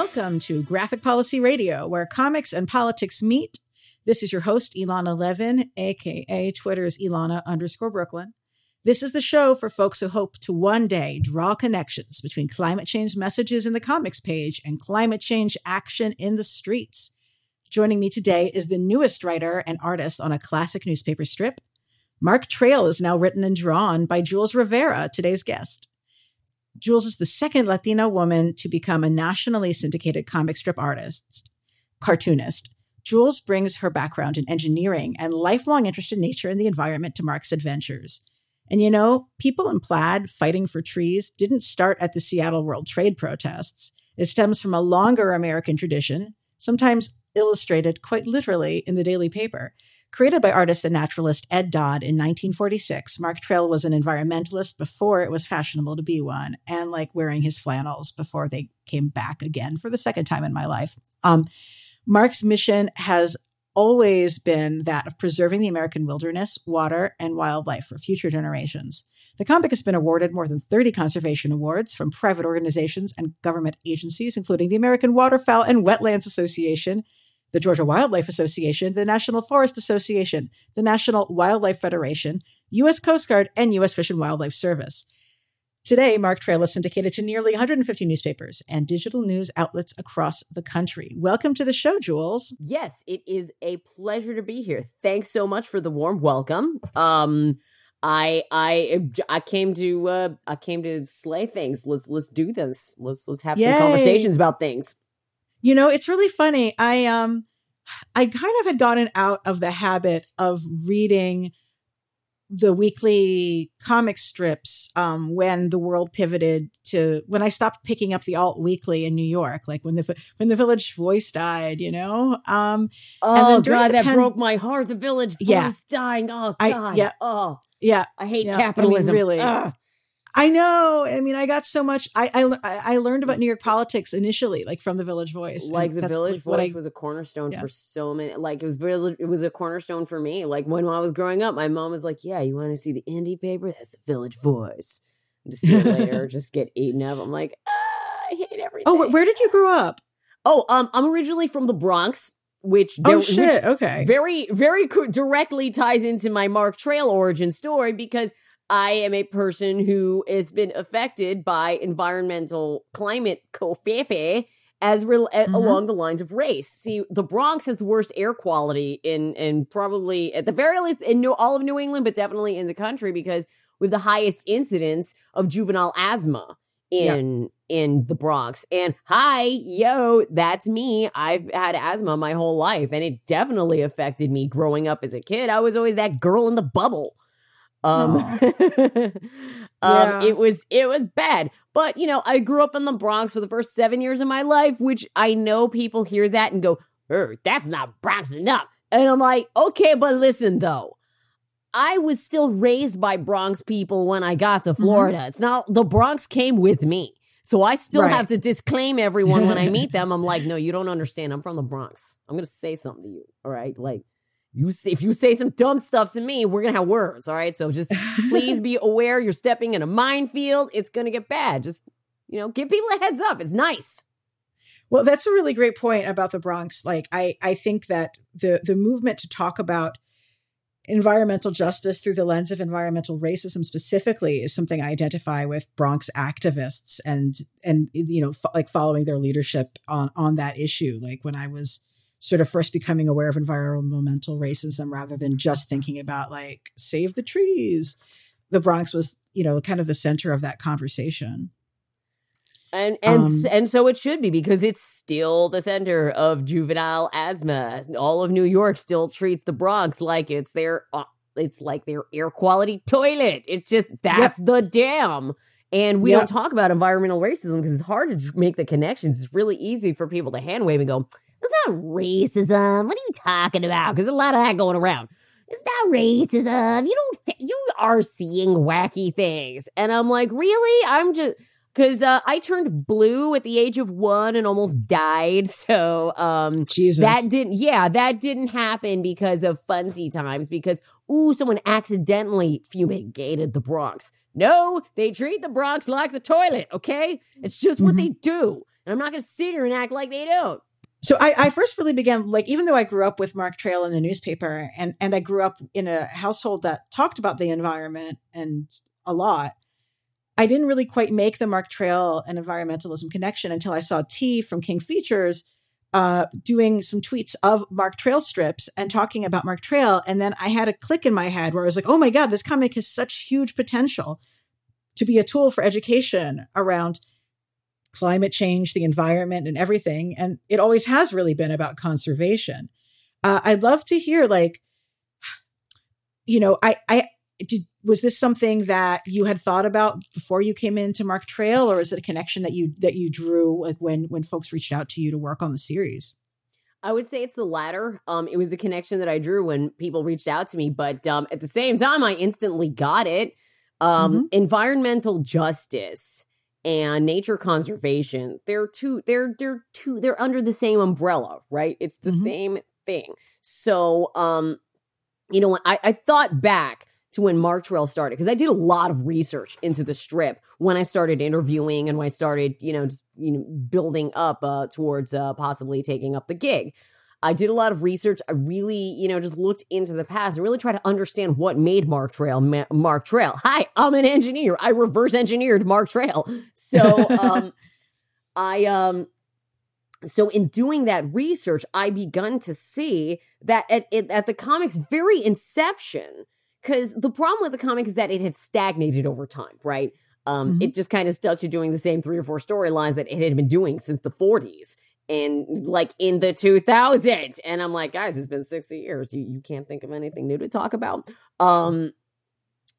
Welcome to Graphic Policy Radio, where comics and politics meet. This is your host, Elana Levin, aka Twitter's Elana underscore Brooklyn. This is the show for folks who hope to one day draw connections between climate change messages in the comics page and climate change action in the streets. Joining me today is the newest writer and artist on a classic newspaper strip. Mark Trail is now written and drawn by Jules Rivera, today's guest. Jules is the second Latina woman to become a nationally syndicated comic strip artist, cartoonist. Jules brings her background in engineering and lifelong interest in nature and the environment to Mark's adventures. And you know, people in plaid fighting for trees didn't start at the Seattle World Trade protests. It stems from a longer American tradition, sometimes illustrated quite literally in the daily paper. Created by artist and naturalist Ed Dodd in 1946, Mark Trail was an environmentalist before it was fashionable to be one, and like wearing his flannels before they came back again for the second time in my life. Um, Mark's mission has always been that of preserving the American wilderness, water, and wildlife for future generations. The comic has been awarded more than 30 conservation awards from private organizations and government agencies, including the American Waterfowl and Wetlands Association, the Georgia Wildlife Association, the National Forest Association, the National Wildlife Federation, U.S. Coast Guard, and U.S. Fish and Wildlife Service. Today, Mark Trail is syndicated to nearly 150 newspapers and digital news outlets across the country. Welcome to the show, Jules. Yes, it is a pleasure to be here. Thanks so much for the warm welcome. Um, I I I came to uh I came to slay things. Let's let's do this. Let's let's have Yay. some conversations about things. You know, it's really funny. I um I kind of had gotten out of the habit of reading the weekly comic strips um, when the world pivoted to when I stopped picking up the alt weekly in New York, like when the when the Village Voice died, you know. Um, oh God, that broke my heart. The Village Voice yeah. dying. Oh God. I, yeah. Oh yeah. I hate yeah. capitalism. I mean, really. Ugh. I know. I mean, I got so much. I I, I learned about New York politics initially, like from the Village Voice. Like the Village Voice I, was a cornerstone yeah. for so many. Like it was it was a cornerstone for me. Like when I was growing up, my mom was like, "Yeah, you want to see the indie paper? That's the Village Voice." And to see it later, just get eaten up. I'm like, ah, I hate everything. Oh, where did you grow up? Oh, um, I'm originally from the Bronx, which oh shit, which okay, very very directly ties into my Mark Trail origin story because I am a person who has been affected by environmental climate covfefe as re- mm-hmm. along the lines of race. See, the Bronx has the worst air quality in in probably at the very least in New, all of New England, but definitely in the country because we have the highest incidence of juvenile asthma in in the Bronx. And hi, yo, that's me. I've had asthma my whole life, and it definitely affected me growing up as a kid. I was always that girl in the bubble. Um, um yeah. it was it was bad. But you know, I grew up in the Bronx for the first seven years of my life, which I know people hear that and go, oh, that's not Bronx enough. And I'm like, okay, but listen though. I was still raised by Bronx people when I got to mm-hmm. Florida. Mm-hmm. It's not the Bronx came with me. So I still right. have to disclaim everyone when I meet them. I'm like, no, you don't understand. I'm from the Bronx. I'm gonna say something to you. All right. Like you say, if you say some dumb stuff to me, we're gonna have words. All right. So just please be aware you're stepping in a minefield. It's gonna get bad. Just you know, give people a heads up. It's nice. Well, that's a really great point about the Bronx. Like I I think that the the movement to talk about environmental justice through the lens of environmental racism specifically is something I identify with Bronx activists and and you know f- like following their leadership on on that issue like when I was sort of first becoming aware of environmental racism rather than just thinking about like save the trees. The Bronx was, you know, kind of the center of that conversation. And and um, and so it should be because it's still the center of juvenile asthma. All of New York still treats the Bronx like it's their uh, it's like their air quality toilet. It's just that's yep. the dam. And we yep. don't talk about environmental racism because it's hard to make the connections. It's really easy for people to hand wave and go, it's not racism. What are you talking about? Because a lot of that going around. It's not racism. You don't. Th- you are seeing wacky things, and I'm like, really? I'm just because uh, I turned blue at the age of one and almost died. So um, Jesus. that didn't. Yeah, that didn't happen because of funsy times. Because ooh, someone accidentally fumigated the Bronx. No, they treat the Bronx like the toilet. Okay, it's just mm-hmm. what they do. And I'm not going to sit here and act like they don't. So I, I, first really began like even though I grew up with Mark Trail in the newspaper and and I grew up in a household that talked about the environment and a lot, I didn't really quite make the Mark Trail and environmentalism connection until I saw T from King Features uh, doing some tweets of Mark Trail strips and talking about Mark Trail, and then I had a click in my head where I was like, "Oh my god, this comic has such huge potential to be a tool for education around." Climate change, the environment, and everything. And it always has really been about conservation. Uh, I'd love to hear, like, you know, I, I did. Was this something that you had thought about before you came into Mark Trail, or is it a connection that you that you drew like when when folks reached out to you to work on the series? I would say it's the latter. Um, it was the connection that I drew when people reached out to me, but um, at the same time, I instantly got it. Um, mm-hmm. Environmental justice and nature conservation they're two they're they're two they're under the same umbrella right? It's the mm-hmm. same thing. So um you know I, I thought back to when mark trail started because i did a lot of research into the strip when i started interviewing and when i started you know just you know building up uh towards uh possibly taking up the gig I did a lot of research. I really, you know, just looked into the past and really tried to understand what made Mark Trail Ma- Mark Trail. Hi, I'm an engineer. I reverse engineered Mark Trail. So, um, I, um, so in doing that research, I begun to see that at, at the comic's very inception, because the problem with the comic is that it had stagnated over time, right? Um, mm-hmm. It just kind of stuck to doing the same three or four storylines that it had been doing since the 40s and like in the 2000s and i'm like guys it's been 60 years you, you can't think of anything new to talk about um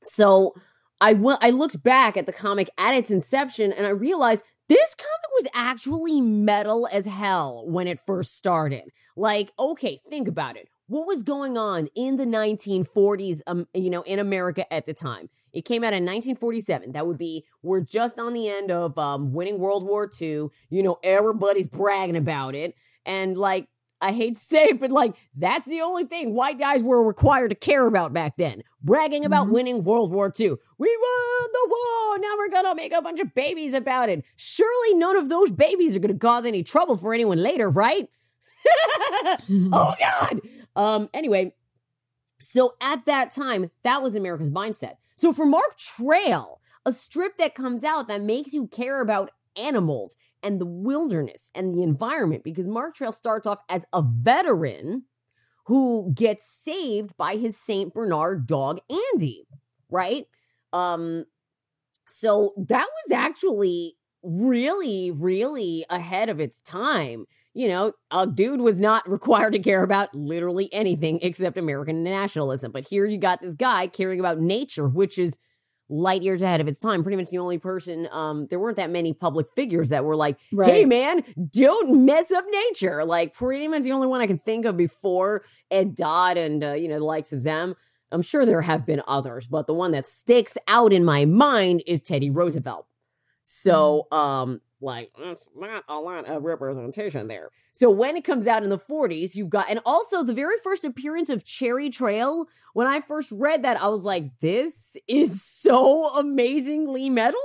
so I went I looked back at the comic at its inception and I realized this comic was actually metal as hell when it first started. Like, okay, think about it. What was going on in the 1940s, um, you know, in America at the time? It came out in 1947. That would be, we're just on the end of um, winning World War II. You know, everybody's bragging about it. And like, I hate to say it, but like, that's the only thing white guys were required to care about back then. Bragging about mm-hmm. winning World War II. We won the war. Now we're going to make a bunch of babies about it. Surely none of those babies are going to cause any trouble for anyone later, right? mm-hmm. Oh, God. Um, anyway, so at that time, that was America's mindset. So for Mark Trail, a strip that comes out that makes you care about animals and the wilderness and the environment, because Mark Trail starts off as a veteran who gets saved by his Saint Bernard dog Andy, right? Um, so that was actually really, really ahead of its time you know, a dude was not required to care about literally anything except American nationalism. But here you got this guy caring about nature, which is light years ahead of its time. Pretty much the only person, um, there weren't that many public figures that were like, right. hey man, don't mess up nature. Like pretty much the only one I can think of before Ed Dodd and, uh, you know, the likes of them. I'm sure there have been others, but the one that sticks out in my mind is Teddy Roosevelt. So, mm. um, like it's not a lot of representation there. So when it comes out in the 40s, you've got and also the very first appearance of Cherry Trail, when I first read that, I was like, this is so amazingly metal.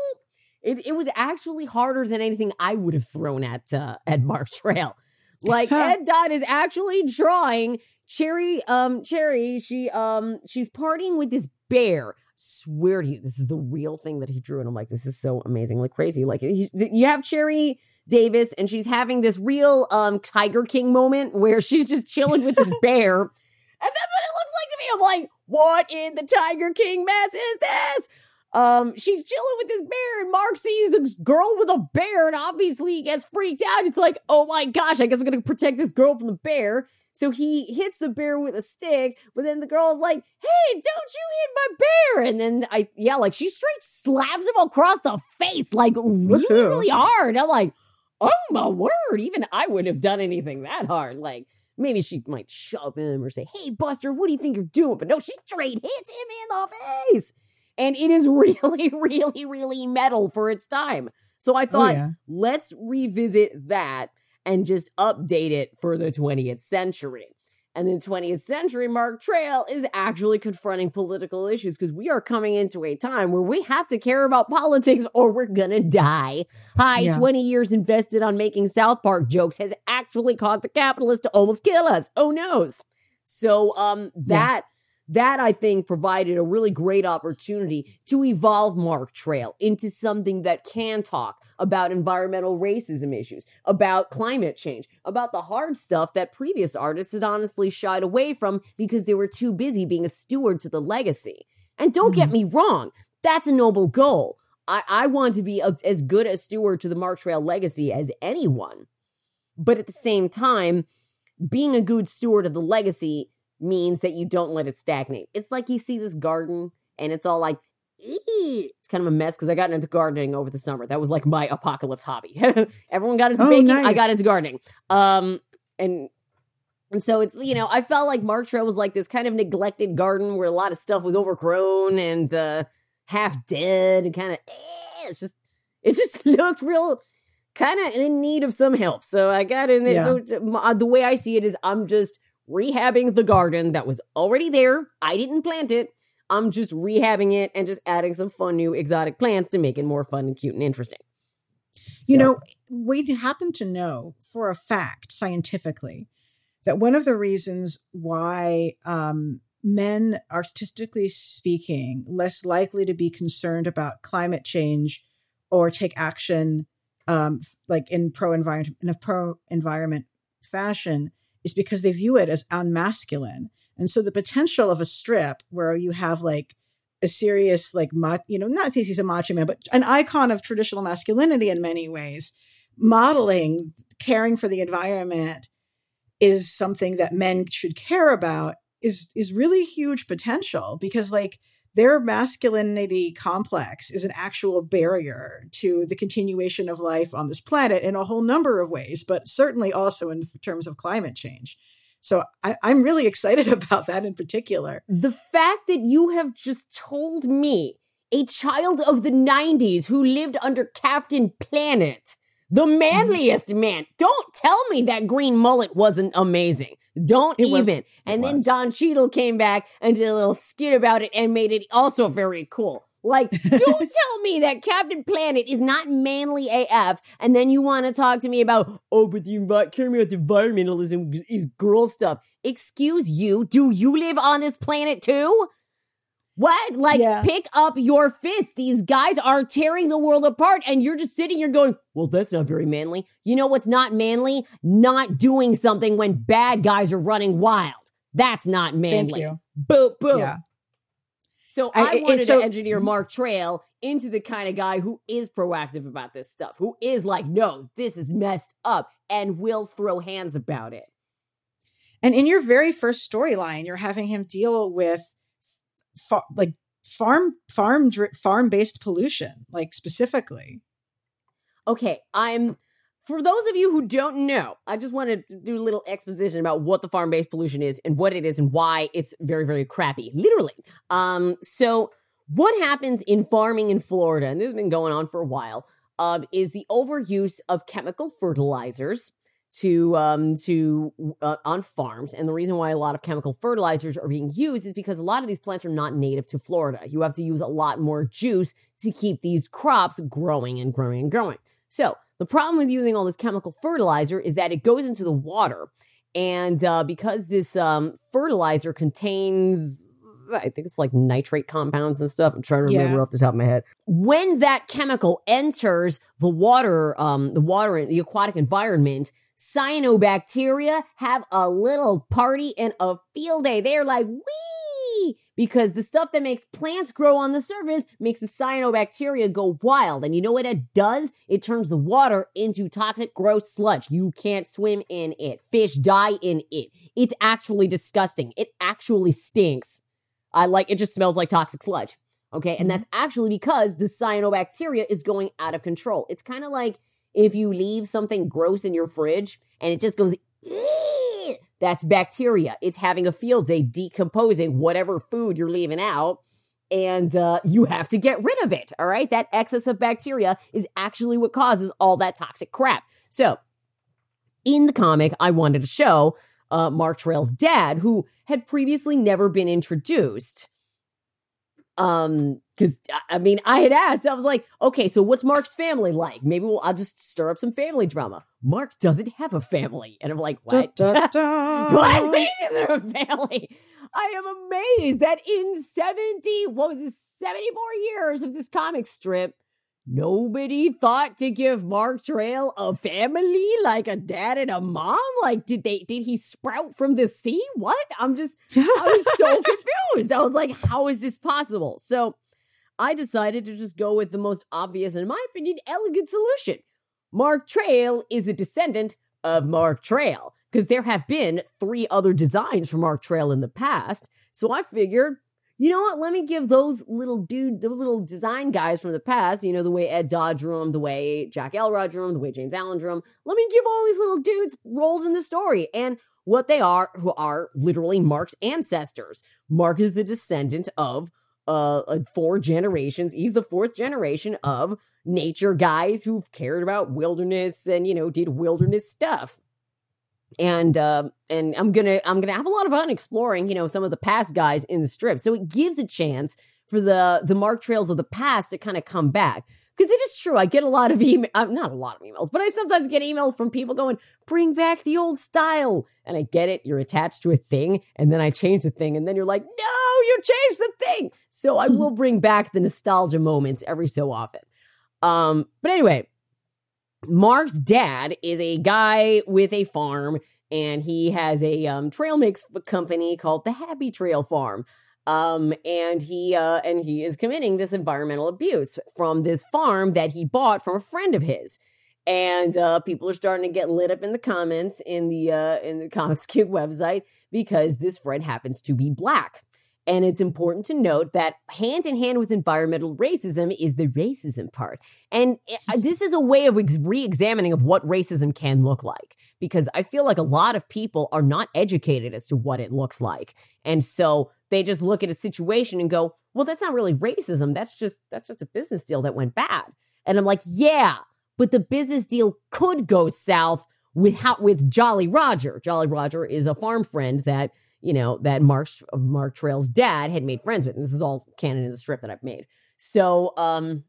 It, it was actually harder than anything I would have thrown at uh, at Mark Trail. Like Ed Dodd is actually drawing Cherry um Cherry, she um she's partying with this bear swear to you, this is the real thing that he drew. And I'm like, this is so amazingly crazy. Like, you have Cherry Davis, and she's having this real um Tiger King moment where she's just chilling with this bear. And that's what it looks like to me. I'm like, what in the Tiger King mess is this? Um, she's chilling with this bear, and Mark sees this girl with a bear, and obviously he gets freaked out. He's like, oh my gosh, I guess I'm gonna protect this girl from the bear. So he hits the bear with a stick, but then the girl's like, hey, don't you hit my bear. And then I, yeah, like she straight slaps him across the face, like really, really hard. I'm like, oh my word, even I wouldn't have done anything that hard. Like, maybe she might shove him or say, hey, Buster, what do you think you're doing? But no, she straight hits him in the face. And it is really, really, really metal for its time. So I oh, thought, oh, yeah. let's revisit that and just update it for the 20th century. And the 20th century, Mark Trail is actually confronting political issues because we are coming into a time where we have to care about politics or we're gonna die. Hi, Yeah. 20 years invested on making South Park jokes has actually caused the capitalists to almost kill us. Oh noes. So um that that I think provided a really great opportunity to evolve Mark Trail into something that can talk about environmental racism issues, about climate change, about the hard stuff that previous artists had honestly shied away from because they were too busy being a steward to the legacy. And don't get mm-hmm. me wrong, that's a noble goal. I, I want to be a, as good a steward to the Mark Trail legacy as anyone. But at the same time, being a good steward of the legacy means that you don't let it stagnate. It's like you see this garden and it's all like. It's kind of a mess because I got into gardening over the summer. That was like my apocalypse hobby. Everyone got into Oh, baking. I got into gardening. Um, and and so it's you know I felt like Mark Trail was like this kind of neglected garden where a lot of stuff was overgrown and uh, half dead and kind of it's just it just looked real kind of in need of some help. So I got in there. Yeah. So my- the way I see it is I'm just rehabbing the garden that was already there. I didn't plant it. I'm just rehabbing it and just adding some fun new exotic plants to make it more fun and cute and interesting. You So- know, we happen to know for a fact scientifically that one of the reasons why um, men are statistically speaking less likely to be concerned about climate change or take action um, like in pro environment in a pro environment fashion is because they view it as unmasculine. And so the potential of a strip where you have like a serious like ma- you know not that he's a macho man but an icon of traditional masculinity in many ways modeling caring for the environment is something that men should care about is is really huge potential because like their masculinity complex is an actual barrier to the continuation of life on this planet in a whole number of ways but certainly also in terms of climate change so I, i'm really excited about that in particular The fact that you have just told me, a child of the 90s who lived under Captain Planet, the manliest man, don't tell me that green mullet wasn't amazing. Don't It was- even. and then was. Don Cheadle came back and did a little skit about it and made it also very cool. Like, don't tell me that Captain Planet is not manly AF, and then you want to talk to me about, oh, but the envi- caring about the environmentalism is girl stuff. Excuse you, do you live on this planet too? What? Like, Yeah. pick up your fist. These guys are tearing the world apart, and you're just sitting here going, well, that's not very manly. You know what's not manly? Not doing something when bad guys are running wild. That's not manly. thank you Boom, boom. yeah So I- I, wanted so- to engineer Mark Trail into the kind of guy who is proactive about this stuff, who is like, no, this is messed up, and will throw hands about it. And in your very first storyline, you're having him deal with fa- like farm farm farm based pollution, like specifically. Okay, I'm. For those of you who don't know, I just want to do a little exposition about what the farm based pollution is and what it is and why it's very, very crappy. Literally. Um, so what happens in farming in Florida, and this has been going on for a while, um, is the overuse of chemical fertilizers to um to uh, on farms and the reason why a lot of chemical fertilizers are being used is because a lot of these plants are not native to Florida. You have to use a lot more juice to keep these crops growing and growing and growing. So, the problem with using all this chemical fertilizer is that it goes into the water and uh, because this um, fertilizer contains I think it's like nitrate compounds and stuff. I'm trying to remember Yeah. off the top of my head. When that chemical enters the water, um, the water, in the aquatic environment, cyanobacteria have a little party and a field day. They're like, wee! Because the stuff that makes plants grow on the surface makes the cyanobacteria go wild. And you know what it does? It turns the water into toxic, gross sludge. You can't swim in it. Fish die in it. It's actually disgusting. It actually stinks. I like it just smells like toxic sludge. Okay. And Mhm. that's actually because the cyanobacteria is going out of control. It's kind of like if you leave something gross in your fridge and it just goes, that's bacteria. It's having a field day decomposing whatever food you're leaving out. And uh, you have to get rid of it. All right. That excess of bacteria is actually what causes all that toxic crap. So, in the comic, I wanted to show uh, Mark Trail's dad, who had previously never been introduced. Um, because uh, I mean, I had asked, I was like, okay, so what's Mark's family like? Maybe we'll, I'll just stir up some family drama. Mark doesn't have a family, and I'm like, what? Da, da, da. what? He doesn't have a family. I am amazed that in 70, what was it, 74 years of this comic strip, nobody thought to give Mark Trail a family like a dad and a mom. Like, did they, did he sprout from the sea? What? I'm just, I was so confused. I was like, how is this possible? So I decided to just go with the most obvious, and in my opinion, elegant solution. Mark Trail is a descendant of Mark Trail because there have been three other designs for Mark Trail in the past. So I figured, you know what? Let me give those little dude, those little design guys from the past, you know, the way Ed Dodge drew them, the way Jack Elrod drew them, the way James Allen drew them. Let me give all these little dudes roles in the story and what they are, who are literally Mark's ancestors. Mark is the descendant of uh, four generations. He's the fourth generation of nature guys who've cared about wilderness and you know did wilderness stuff. And uh, and I'm gonna I'm gonna have a lot of fun exploring you know some of the past guys in the strip. So it gives a chance for the the mark trails of the past to kind of come back. Because it is true, I get a lot of email, uh, not a lot of emails, but I sometimes get emails from people going, "Bring back the old style," and I get it. You're attached to a thing, and then I change the thing, and then you're like, "No, you changed the thing." So I will bring back the nostalgia moments every so often. Um, but anyway, Mark's dad is a guy with a farm, and he has a um, trail mix company called the Happy Trail Farm. Um, and he uh, and he is committing this environmental abuse from this farm that he bought from a friend of his. And uh, people are starting to get lit up in the comments in the uh, in the Comics Cube website because this friend happens to be black. And it's important to note that hand in hand with environmental racism is the racism part. And uh, this is a way of re examining of what racism can look like. Because I feel like a lot of people are not educated as to what it looks like. And so they just look at a situation and go, well, that's not really racism. That's just, that's just a business deal that went bad. And I'm like, yeah, but the business deal could go south with how, with Jolly Roger. Jolly Roger is a farm friend that you know, that Mark Mark Trail's dad had made friends with. And this is all canon in the strip that I've made. So, um,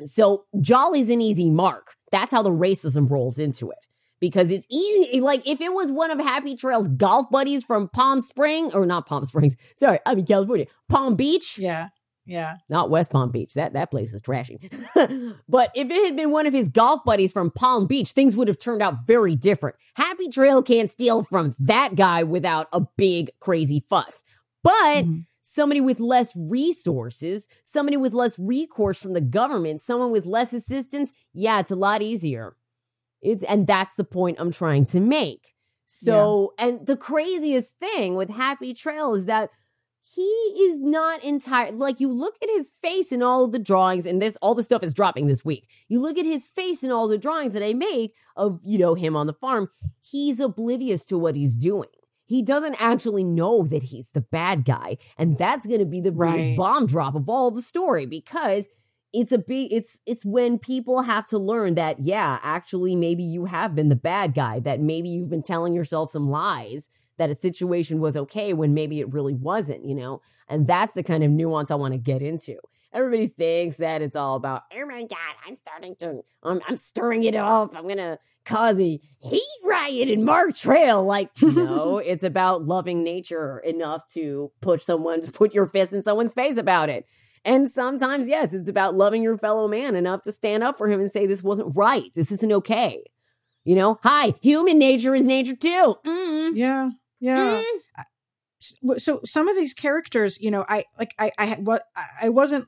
so Jolly's an easy mark. That's how the racism rolls into it. Because it's easy, like if it was one of Happy Trail's golf buddies from Palm Spring, or not Palm Springs, sorry, I mean California, Palm Beach. Yeah. Yeah. Not West Palm Beach. That that place is trashy. but if it had been one of his golf buddies from Palm Beach, things would have turned out very different. Happy Trail can't steal from that guy without a big crazy fuss. But mm-hmm. somebody with less resources, somebody with less recourse from the government, someone with less assistance, yeah, it's a lot easier. It's and that's the point I'm trying to make. So, yeah. and the craziest thing with Happy Trail is that he is not entire like you look at his face in all the drawings and this all the stuff is dropping this week you look at his face in all the drawings that i make of you know him on the farm he's oblivious to what he's doing he doesn't actually know that he's the bad guy and that's going to be the biggest right. bomb drop of all the story because it's a big it's it's when people have to learn that yeah actually maybe you have been the bad guy that maybe you've been telling yourself some lies that a situation was okay when maybe it really wasn't, you know? And that's the kind of nuance I want to get into. Everybody thinks that it's all about, oh my God, I'm starting to, I'm, I'm stirring it up. I'm going to cause a heat riot in Mark Trail. Like, no, it's about loving nature enough to put someone, to put your fist in someone's face about it. And sometimes, yes, it's about loving your fellow man enough to stand up for him and say, this wasn't right. This isn't okay. You know, hi, human nature is nature too. Mm. Yeah. Yeah. Mm. So some of these characters, you know, I like I I what I wasn't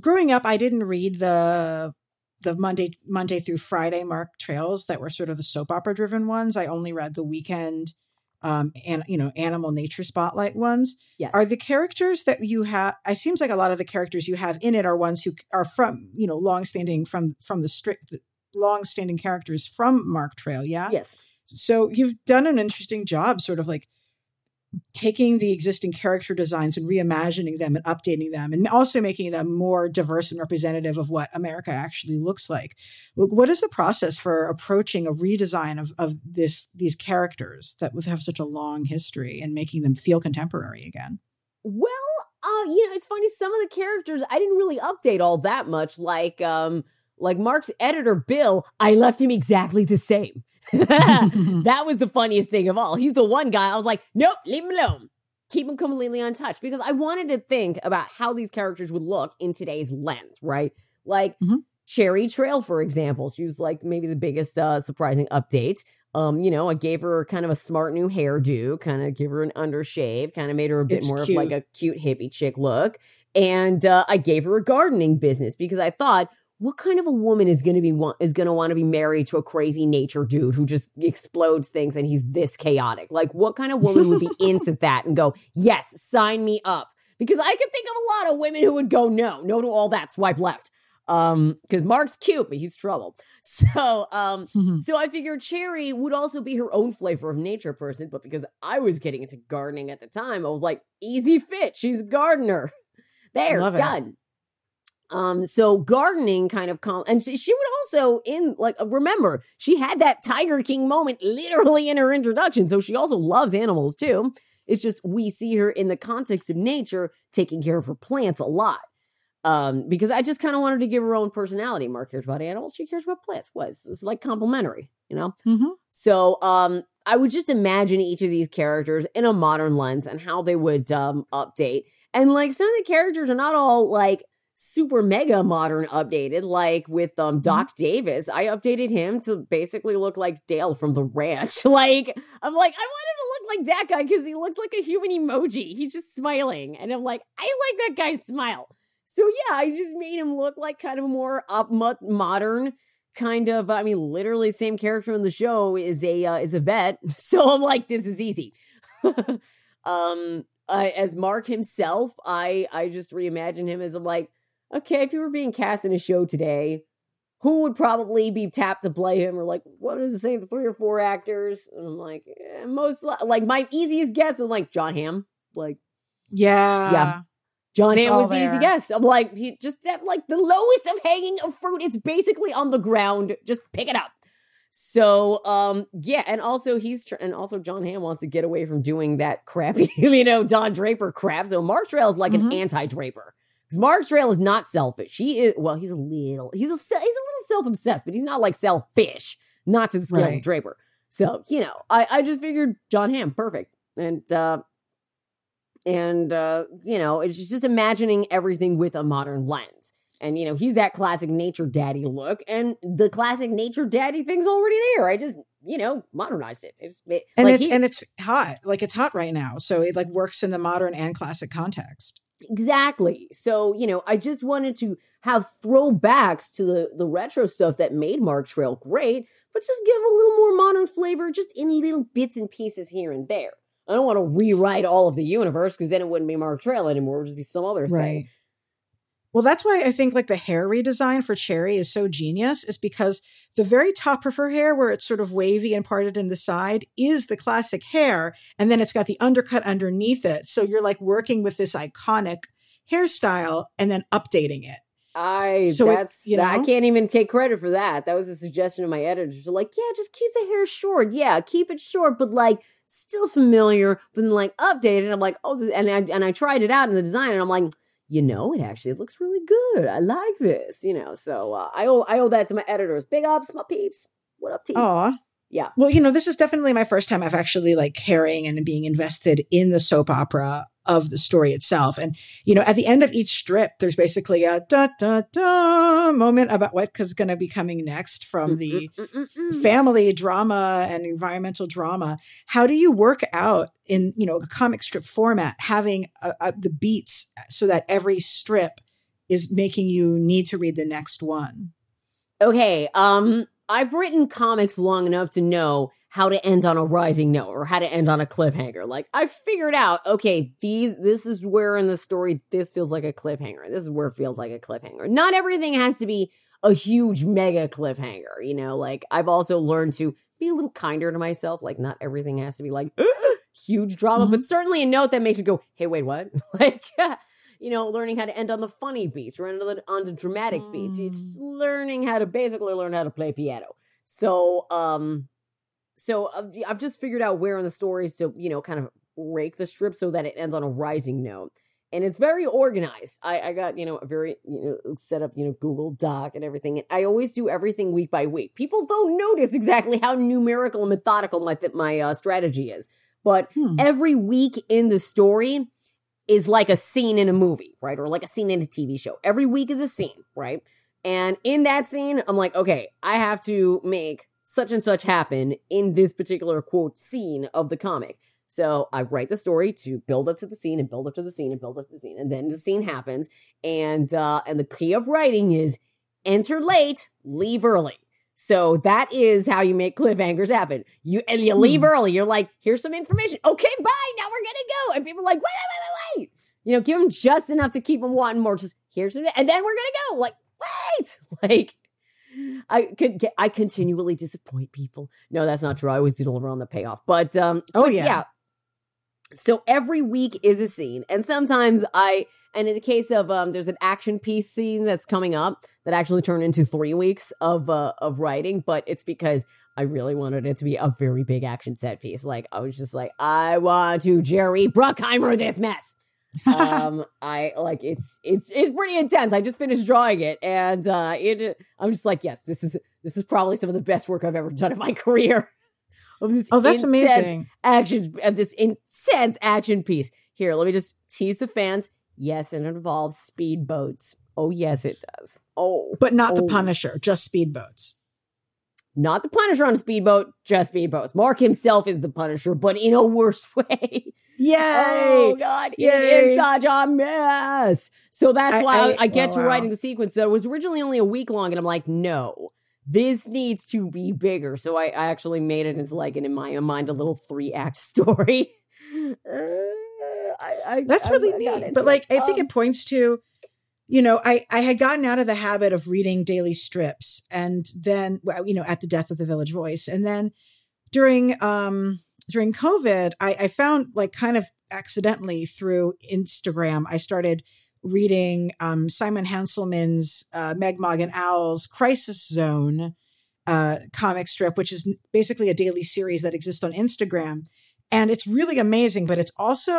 growing up. I didn't read the the Monday Monday through Friday Mark Trails that were sort of the soap opera driven ones. I only read the weekend um and you know animal nature spotlight ones yes are the characters that you have it seems like a lot of the characters you have in it are ones who are from you know long standing from from the strict long standing characters from mark trail yeah yes so you've done an interesting job, sort of like taking the existing character designs and reimagining them and updating them and also making them more diverse and representative of what America actually looks like. What is the process for approaching a redesign of, of this these characters that have such a long history and making them feel contemporary again? Well, uh, you know, it's funny, some of the characters I didn't really update all that much. Like um like Mark's editor, Bill, I left him exactly the same. that was the funniest thing of all. He's the one guy I was like, nope, leave him alone. Keep him completely untouched because I wanted to think about how these characters would look in today's lens, right? Like mm-hmm. Cherry Trail, for example. She was like maybe the biggest uh, surprising update. Um, you know, I gave her kind of a smart new hairdo, kind of give her an undershave, kind of made her a bit it's more cute. of like a cute hippie chick look. And uh, I gave her a gardening business because I thought, what kind of a woman is going to be want is going to want to be married to a crazy nature dude who just explodes things and he's this chaotic? Like, what kind of woman would be into that and go, yes, sign me up? Because I can think of a lot of women who would go, no, no to all that, swipe left. Um, because Mark's cute, but he's trouble. So, um, mm-hmm. so I figured Cherry would also be her own flavor of nature person, but because I was getting into gardening at the time, I was like, easy fit. She's a gardener. There, done. Um, so gardening kind of com- and she, she, would also in like remember she had that Tiger King moment literally in her introduction. So she also loves animals too. It's just we see her in the context of nature taking care of her plants a lot. Um, because I just kind of wanted to give her own personality. Mark cares about animals, she cares about plants. What? It's, it's like complementary, you know? Mm-hmm. So um I would just imagine each of these characters in a modern lens and how they would um update. And like some of the characters are not all like super mega modern updated like with um mm-hmm. Doc mm-hmm. Davis. I updated him to basically look like Dale from the ranch. like I'm like I want him to look like that guy cuz he looks like a human emoji. He's just smiling and I'm like I like that guy's smile. So yeah, I just made him look like kind of more up modern kind of I mean literally same character in the show is a uh, is a vet. So I'm like this is easy. um uh, as Mark himself, I I just reimagine him as I'm like okay, if you were being cast in a show today, who would probably be tapped to play him? Or like, what is the same three or four actors? And I'm like, eh, most like my easiest guess was like John Hamm. Like, yeah, yeah. John Hamm was the easy guess. I'm like, he just at like the lowest of hanging of fruit. It's basically on the ground. Just pick it up. So, um, yeah, and also he's tr- and also John Hamm wants to get away from doing that crappy, you know, Don Draper crap. So Mark Trail is like mm-hmm. an anti-Draper. Because Mark Trail is not selfish. He is well, he's a little he's a he's a little self obsessed, but he's not like selfish. Not to the scale right. of Draper. So you know, I I just figured John Hamm perfect, and uh and uh you know, it's just imagining everything with a modern lens. And you know, he's that classic nature daddy look, and the classic nature daddy thing's already there. I just you know modernized it. It's, it and like it's he, and it's hot, like it's hot right now, so it like works in the modern and classic context. Exactly. So, you know, I just wanted to have throwbacks to the, the retro stuff that made Mark Trail great, but just give a little more modern flavor, just in little bits and pieces here and there. I don't want to rewrite all of the universe because then it wouldn't be Mark Trail anymore. It would just be some other thing. Well, that's why I think like the hair redesign for Cherry is so genius, is because the very top of her hair, where it's sort of wavy and parted in the side, is the classic hair. And then it's got the undercut underneath it. So you're like working with this iconic hairstyle and then updating it. I so that's it, you know? I can't even take credit for that. That was a suggestion of my editors. They're like, yeah, just keep the hair short. Yeah, keep it short, but like still familiar, but then like updated. I'm like, oh, and I and I tried it out in the design, and I'm like, you know, it actually looks really good. I like this, you know. So uh, I owe I owe that to my editors. Big ups, my peeps. What up, team? Aw. Yeah. Well, you know, this is definitely my first time I've actually like caring and being invested in the soap opera of the story itself. And, you know, at the end of each strip, there's basically a da da da moment about what is going to be coming next from the family drama and environmental drama. How do you work out in, you know, a comic strip format, having a, a, the beats so that every strip is making you need to read the next one? Okay. Um, I've written comics long enough to know how to end on a rising note or how to end on a cliffhanger. Like I figured out, okay, these this is where in the story this feels like a cliffhanger. This is where it feels like a cliffhanger. Not everything has to be a huge mega cliffhanger, you know, like I've also learned to be a little kinder to myself. Like not everything has to be like huge drama, Mhm. but certainly a note that makes you go, "Hey, wait, what?" like, you know, learning how to end on the funny beats, or end on the, on the dramatic beats. It's learning how to basically learn how to play piano. So, um, so uh, I've just figured out where in the stories to, you know, kind of rake the strip so that it ends on a rising note. And it's very organized. I, I got, you know, a very, you know, set up, you know, Google Doc and everything. And I always do everything week by week. People don't notice exactly how numerical and methodical my, my uh, strategy is. But Hmm. every week in the story is like a scene in a movie, right? Or like a scene in a TV show. Every week is a scene, right? And in that scene, I'm like, okay, I have to make such and such happen in this particular quote scene of the comic. So I write the story to build up to the scene and build up to the scene and build up to the scene, and then the scene happens. And uh, and the key of writing is enter late, leave early. So that is how you make cliffhangers happen. You and you leave Hmm. early. You're like, here's some information. Okay, bye. Now we're gonna go. And people are like, wait, wait, wait, wait, wait. You know, give them just enough to keep them wanting more. Just here's some, and then we're gonna go. Like, wait, like. I could get, I continually disappoint people. No, that's not true. I always do deliver on the payoff. But um Oh, but yeah. So every week is a scene. And sometimes I and in the case of um there's an action piece scene that's coming up that actually turned into 3 weeks of uh of writing, but it's because I really wanted it to be a very big action set piece. Like I was just like I want to Jerry Bruckheimer this mess um i like it's it's it's pretty intense. I just finished drawing it and uh it i'm just like yes this is this is probably some of the best work i've ever done in my career. Of this oh, that's amazing. action of this intense action piece. Here let me just tease the fans. Yes it involves speedboats. Oh yes it does. Oh But not the Oh. Punisher, just speedboats. not the punisher on a speedboat just speedboats. Mark himself is the punisher but in a worse way Yay! Oh God, it Yay. is such a mess. So that's I- why I, I- I get wow, to wow. writing the sequence. So it was originally only a week long, and I'm like, no, this needs to be bigger. So I, I actually made it as like, an, in my mind, a little three act story. Uh, I, I, That's really neat. But like, I think Um, it points to, you know, I I had gotten out of the habit of reading daily strips, and then, you know, at the death of the Village Voice, and then during um during COVID, I, I found like kind of accidentally through Instagram, I started reading um Simon Hanselmann's uh, Megg Mogg and Owl's Crisis Zone uh, comic strip, which is basically a daily series that exists on Instagram. And it's really amazing, but it's also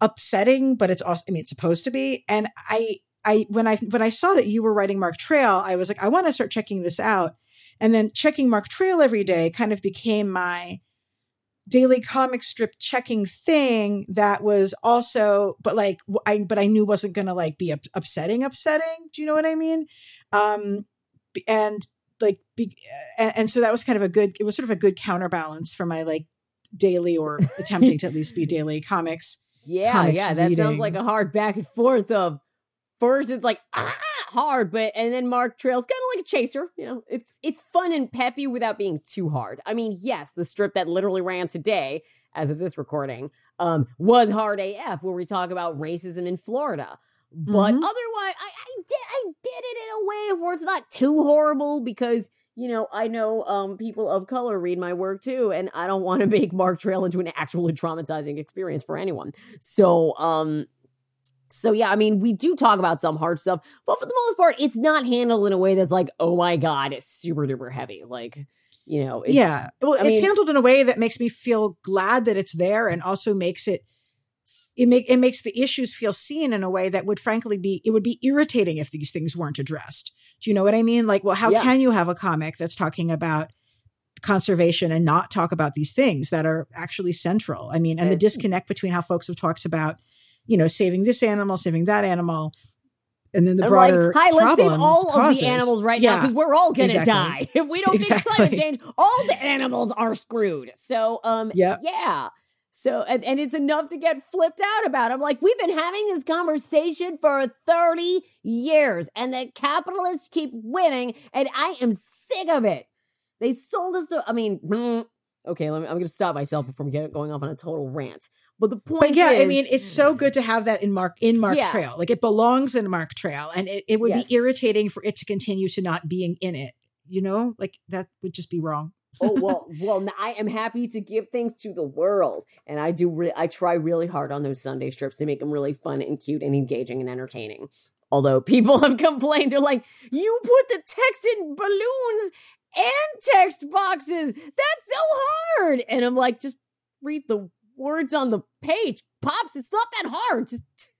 upsetting, but it's also, I mean, it's supposed to be. And I, I, when I, when I saw that you were writing Mark Trail, I was like, I want to start checking this out. And then checking Mark Trail every day kind of became my daily comic strip checking thing that was also, but like, I but I knew wasn't going to like be up, upsetting, upsetting. Do you know what I mean? Um, and like, be, and, and so that was kind of a good, it was sort of a good counterbalance for my like daily or attempting to at least be daily comics. Yeah, comics yeah, that sounds like a hard back and forth of first it's like ah, hard, but and then Mark Trail's kind of like a chaser. You know, it's it's fun and peppy without being too hard. I mean, yes, the strip that literally ran today, as of this recording, um, was hard AF, where we talk about racism in Florida. But Mhm. otherwise, I, I did I did it in a way where it's not too horrible because you know I know um people of color read my work too, and I don't want to make Mark Trail into an actually traumatizing experience for anyone. So um so yeah, I mean, we do talk about some hard stuff, but for the most part, it's not handled in a way that's like, oh my god, it's super duper heavy. Like, you know, it's, yeah. Well, I it's mean- handled in a way that makes me feel glad that it's there and also makes it it make it makes the issues feel seen in a way that would frankly be it would be irritating if these things weren't addressed. Do you know what I mean? Like, well, how Yeah. can you have a comic that's talking about conservation and not talk about these things that are actually central? I mean, and the disconnect between how folks have talked about, you know, saving this animal, saving that animal, and then the broader like, hi, let's save all causes. of the animals right now because we're all gonna exactly. die if we don't fix climate change. All the animals are screwed. So, um, Yep. yeah. So, and, and it's enough to get flipped out about. I'm like, we've been having this conversation for 30 years, and the capitalists keep winning, and I am sick of it. They sold us to. I mean, okay, let me, I'm going to stop myself before we get going off on a total rant. But the point But yeah, I mean, it's so mm-hmm. good to have that in Mark in Mark Yeah. Trail. Like it belongs in Mark Trail, and it, it would Yes. be irritating for it to continue to not being in it. You know, like that would just be wrong. oh well, well, I am happy to give things to the world, and I do. Re- I try really hard on those Sunday strips to make them really fun and cute and engaging and entertaining. Although people have complained, they're like, "You put the text in balloons and text boxes. That's so hard." And I'm like, "Just read the words on the page, pops. It's not that hard. Just."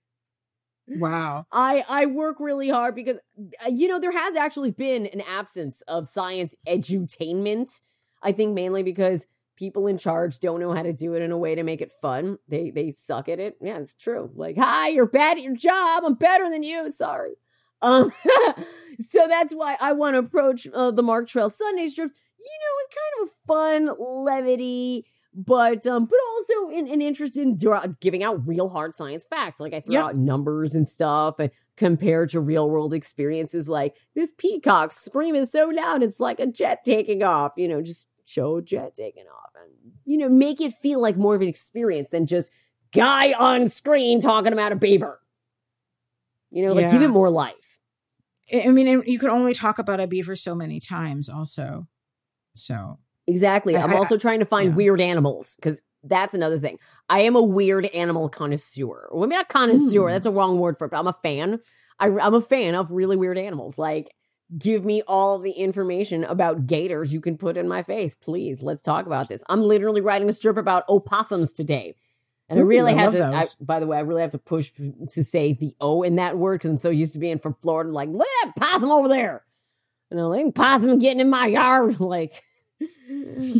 Wow. I I work really hard because uh, you know there has actually been an absence of science edutainment. I think mainly because people in charge don't know how to do it in a way to make it fun. They they suck at it. Yeah, it's true. Like, "Hi, you're bad at your job. I'm better than you. Sorry." Um so that's why I want to approach uh, the Mark Trail Sunday strips. You know, it's kind of a fun levity but um, but also in, an interest in giving out real hard science facts. Like I throw yep. out numbers and stuff and compared to real world experiences. Like this peacock screaming so loud, it's like a jet taking off. You know, just show a jet taking off and you know make it feel like more of an experience than just guy on screen talking about a beaver. You know, like yeah. give it more life. I mean, you could only talk about a beaver so many times, also. So Exactly. I'm also trying to find yeah. weird animals because that's another thing. I am a weird animal connoisseur. Well, maybe not connoisseur. Mm. That's a wrong word for it. But I'm a fan. I, I'm a fan of really weird animals. Like, give me all of the information about gators you can put in my face, please. Let's talk about this. I'm literally writing a strip about opossums today. And Ooh, I really I had to, I, by the way, I really have to push to say the O in that word because I'm so used to being from Florida. I'm like, look at that possum over there. You know, like, possum getting in my yard. Like,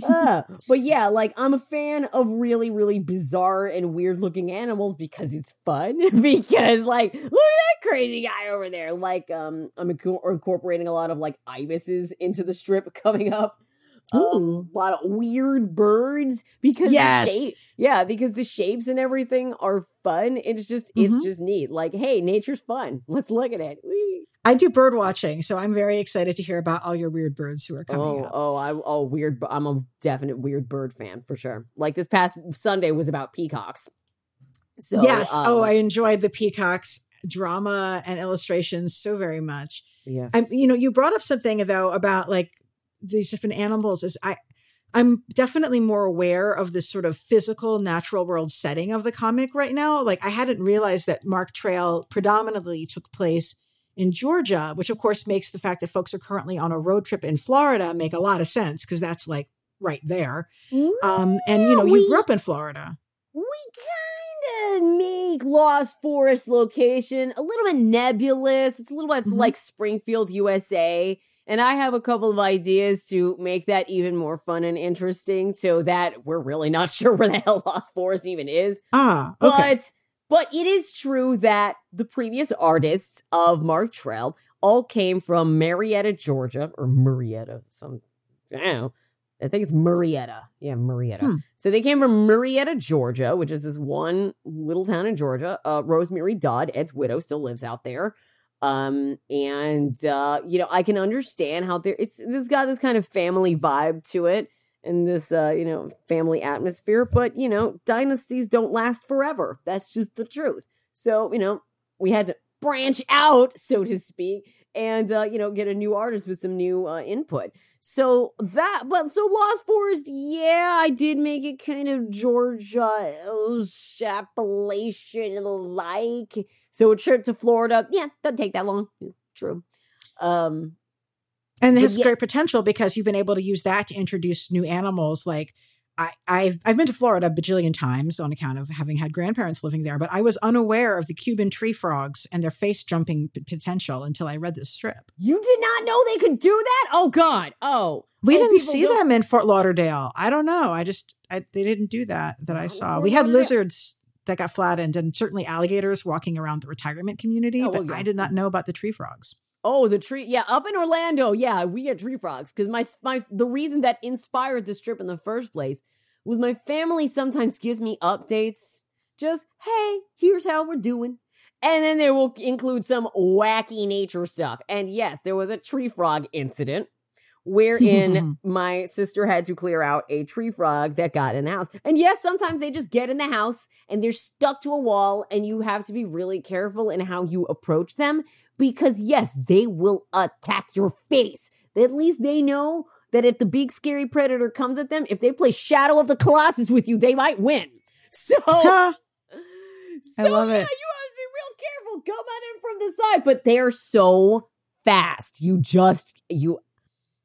uh, but yeah, like I'm a fan of really, really bizarre and weird looking animals because it's fun. because like, look at that crazy guy over there. Like, um, I'm incorporating a lot of like ibises into the strip coming up. Um, a lot of weird birds because yes. Shape, yeah, because the shapes and everything are fun. It's just mm-hmm. it's just neat. Like, hey, nature's fun. Let's look at it. Whee. I do bird watching, so I'm very excited to hear about all your weird birds who are coming oh, up. Oh, I oh weird. I'm a definite weird bird fan for sure. Like this past Sunday was about peacocks. So yes, oh, um, oh, I enjoyed the peacocks drama and illustrations so very much. Yeah, I'm. you know, you brought up something though about like these different animals. Is I I'm definitely more aware of this sort of physical, natural world setting of the comic right now. Like I hadn't realized that Mark Trail predominantly took place in Georgia, which of course makes the fact that folks are currently on a road trip in Florida make a lot of sense because that's like right there. Um, and you know, we, you grew up in Florida. We kind of make Lost Forest location a little bit nebulous. It's a little bit mm-hmm. like Springfield, USA. And I have a couple of ideas to make that even more fun and interesting so that we're really not sure where the hell Lost Forest even is. Ah, okay. But but it is true that the previous artists of Mark Trail all came from Marietta, Georgia, or Marietta, some, I don't know. I think it's Marietta. Yeah, Marietta. Hmm. So they came from Marietta, Georgia, which is this one little town in Georgia. Uh, Rosemary Dodd, Ed's widow, still lives out there. Um, and uh, you know, I can understand how there it's this got this kind of family vibe to it in this uh, you know family atmosphere but you know dynasties don't last forever. That's just the truth. So you know we had to branch out so to speak and uh, you know get a new artist with some new uh, input. So that but so lost forest yeah i did make it kind of georgia appalachian like. So a trip to florida yeah doesn't take that long. Yeah, true. Um and it has yeah. great potential because you've been able to use that to introduce new animals like I, have I've been to Florida a bajillion times on account of having had grandparents living there, but I was unaware of the Cuban tree frogs and their face jumping p- potential until I read this strip. You did not know they could do that? Oh God! Oh, we oh, didn't see don't... them in Fort Lauderdale. I don't know. I just I, they didn't do that that I saw. Fort we had Lauderdale. lizards that got flattened and certainly alligators walking around the retirement community, oh, well, but yeah. I did not know about the tree frogs. Oh, the tree. Yeah, up in Orlando. Yeah, we get tree frogs because my my the reason that inspired this trip in the first place was my family sometimes gives me updates. Just hey, here's how we're doing, and then they will include some wacky nature stuff. And yes, there was a tree frog incident wherein my sister had to clear out a tree frog that got in the house. And yes, sometimes they just get in the house and they're stuck to a wall, and you have to be really careful in how you approach them because yes, they will attack your face. At least they know that if the big scary predator comes at them, if they play Shadow of the Colossus with you, they might win. So, Huh. so love yeah, it. you have to be real careful. Come at him from the side, but they're so fast. You just you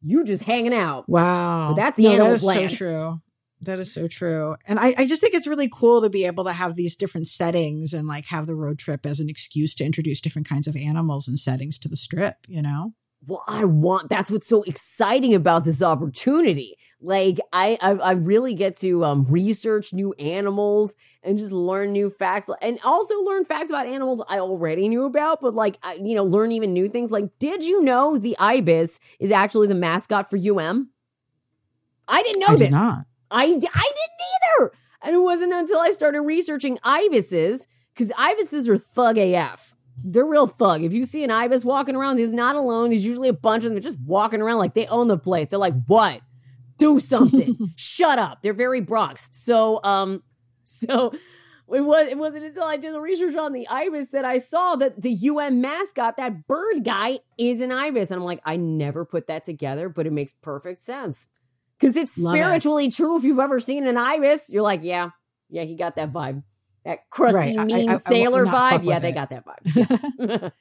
you just hanging out. Wow. But that's the no, that animal's is land. so true. That is so true. And I, I just think it's really cool to be able to have these different settings and like have the road trip as an excuse to introduce different kinds of animals and settings to the strip, you know? well i want that's what's so exciting about this opportunity like i i, I really get to um, research new animals and just learn new facts and also learn facts about animals i already knew about but like I, you know learn even new things like did you know the ibis is actually the mascot for um i didn't know I this did not. I, I didn't either. And it wasn't until I started researching ibises, because ibises are thug AF. They're real thug. If you see an ibis walking around, he's not alone. There's usually a bunch of them just walking around like they own the place. They're like, what? Do something. Shut up. They're very Bronx. So, um, so it was it wasn't until I did the research on the ibis that I saw that the UM mascot, that bird guy, is an ibis. And I'm like, I never put that together, but it makes perfect sense. Because it's Love it. spiritually true. If you've ever seen an ibis, you're like, yeah, yeah, he got that vibe. That crusty, Right. Mean I- I sailor fuck vibe. Yeah, they it. got that vibe.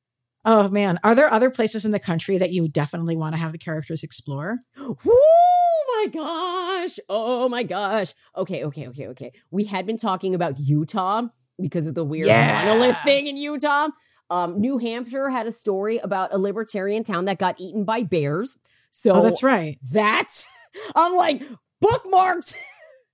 oh man. Are there other places in the country that you definitely want to have the characters explore? oh my gosh. Oh my gosh. Okay, okay, okay, okay. We had been talking about Utah because of the weird Yeah. monolith thing in Utah. Um, New Hampshire had a story about a libertarian town that got eaten by bears. Oh, so Oh, that's right. that's I'm like bookmarked.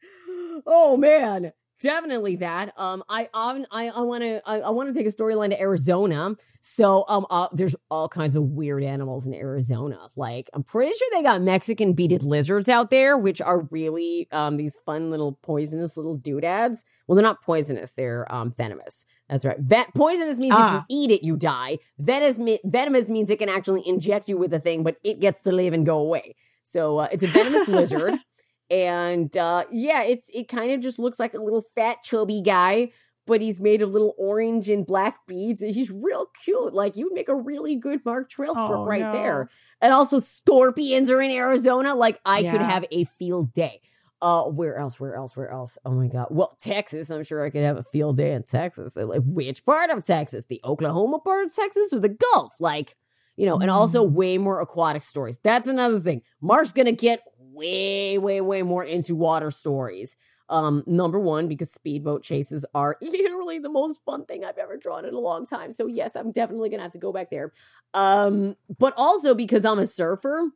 oh man, definitely that. Um, I um, I I want to I, I want to take a storyline to Arizona. So um, uh, there's all kinds of weird animals in Arizona. Like I'm pretty sure they got Mexican beaded lizards out there, which are really um these fun little poisonous little doodads. Well, they're not poisonous; they're um venomous. That's right. Vet- poisonous means if Ah. you eat it, you die. Venomous, me- venomous means it can actually inject you with a thing, but it gets to live and go away. So uh, it's a venomous lizard, and uh, yeah, it's it kind of just looks like a little fat chubby guy, but he's made of little orange and black beads. and He's real cute. Like you'd make a really good Mark Trail strip Oh, right no. there. And also scorpions are in Arizona. Like I could have a field day. Uh, where else? Where else? Where else? Oh my god! Well, Texas. I'm sure I could have a field day in Texas. Like, which part of Texas? The Oklahoma part of Texas or the Gulf? Like, you know, and also way more aquatic stories. That's another thing. Mark's gonna get way, way, way more into water stories. Um, number one, because speedboat chases are literally the most fun thing I've ever drawn in a long time. So yes, I'm definitely gonna have to go back there. Um, but also because I'm a surfer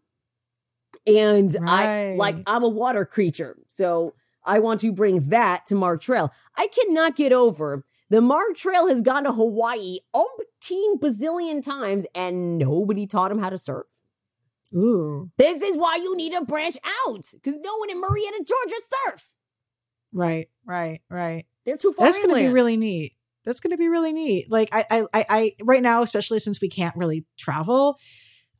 and I like I'm a water creature. So I want to bring that to Mark Trail. I cannot get over the Mark Trail has gone to Hawaii umpteen bazillion times and nobody taught him how to surf. Ooh. This is why you need to branch out because no one in Marietta, Georgia surfs. Right, right, right. They're too far. That's going to be really neat. That's going to be really neat. Like I, I, I, I, right now, especially since we can't really travel,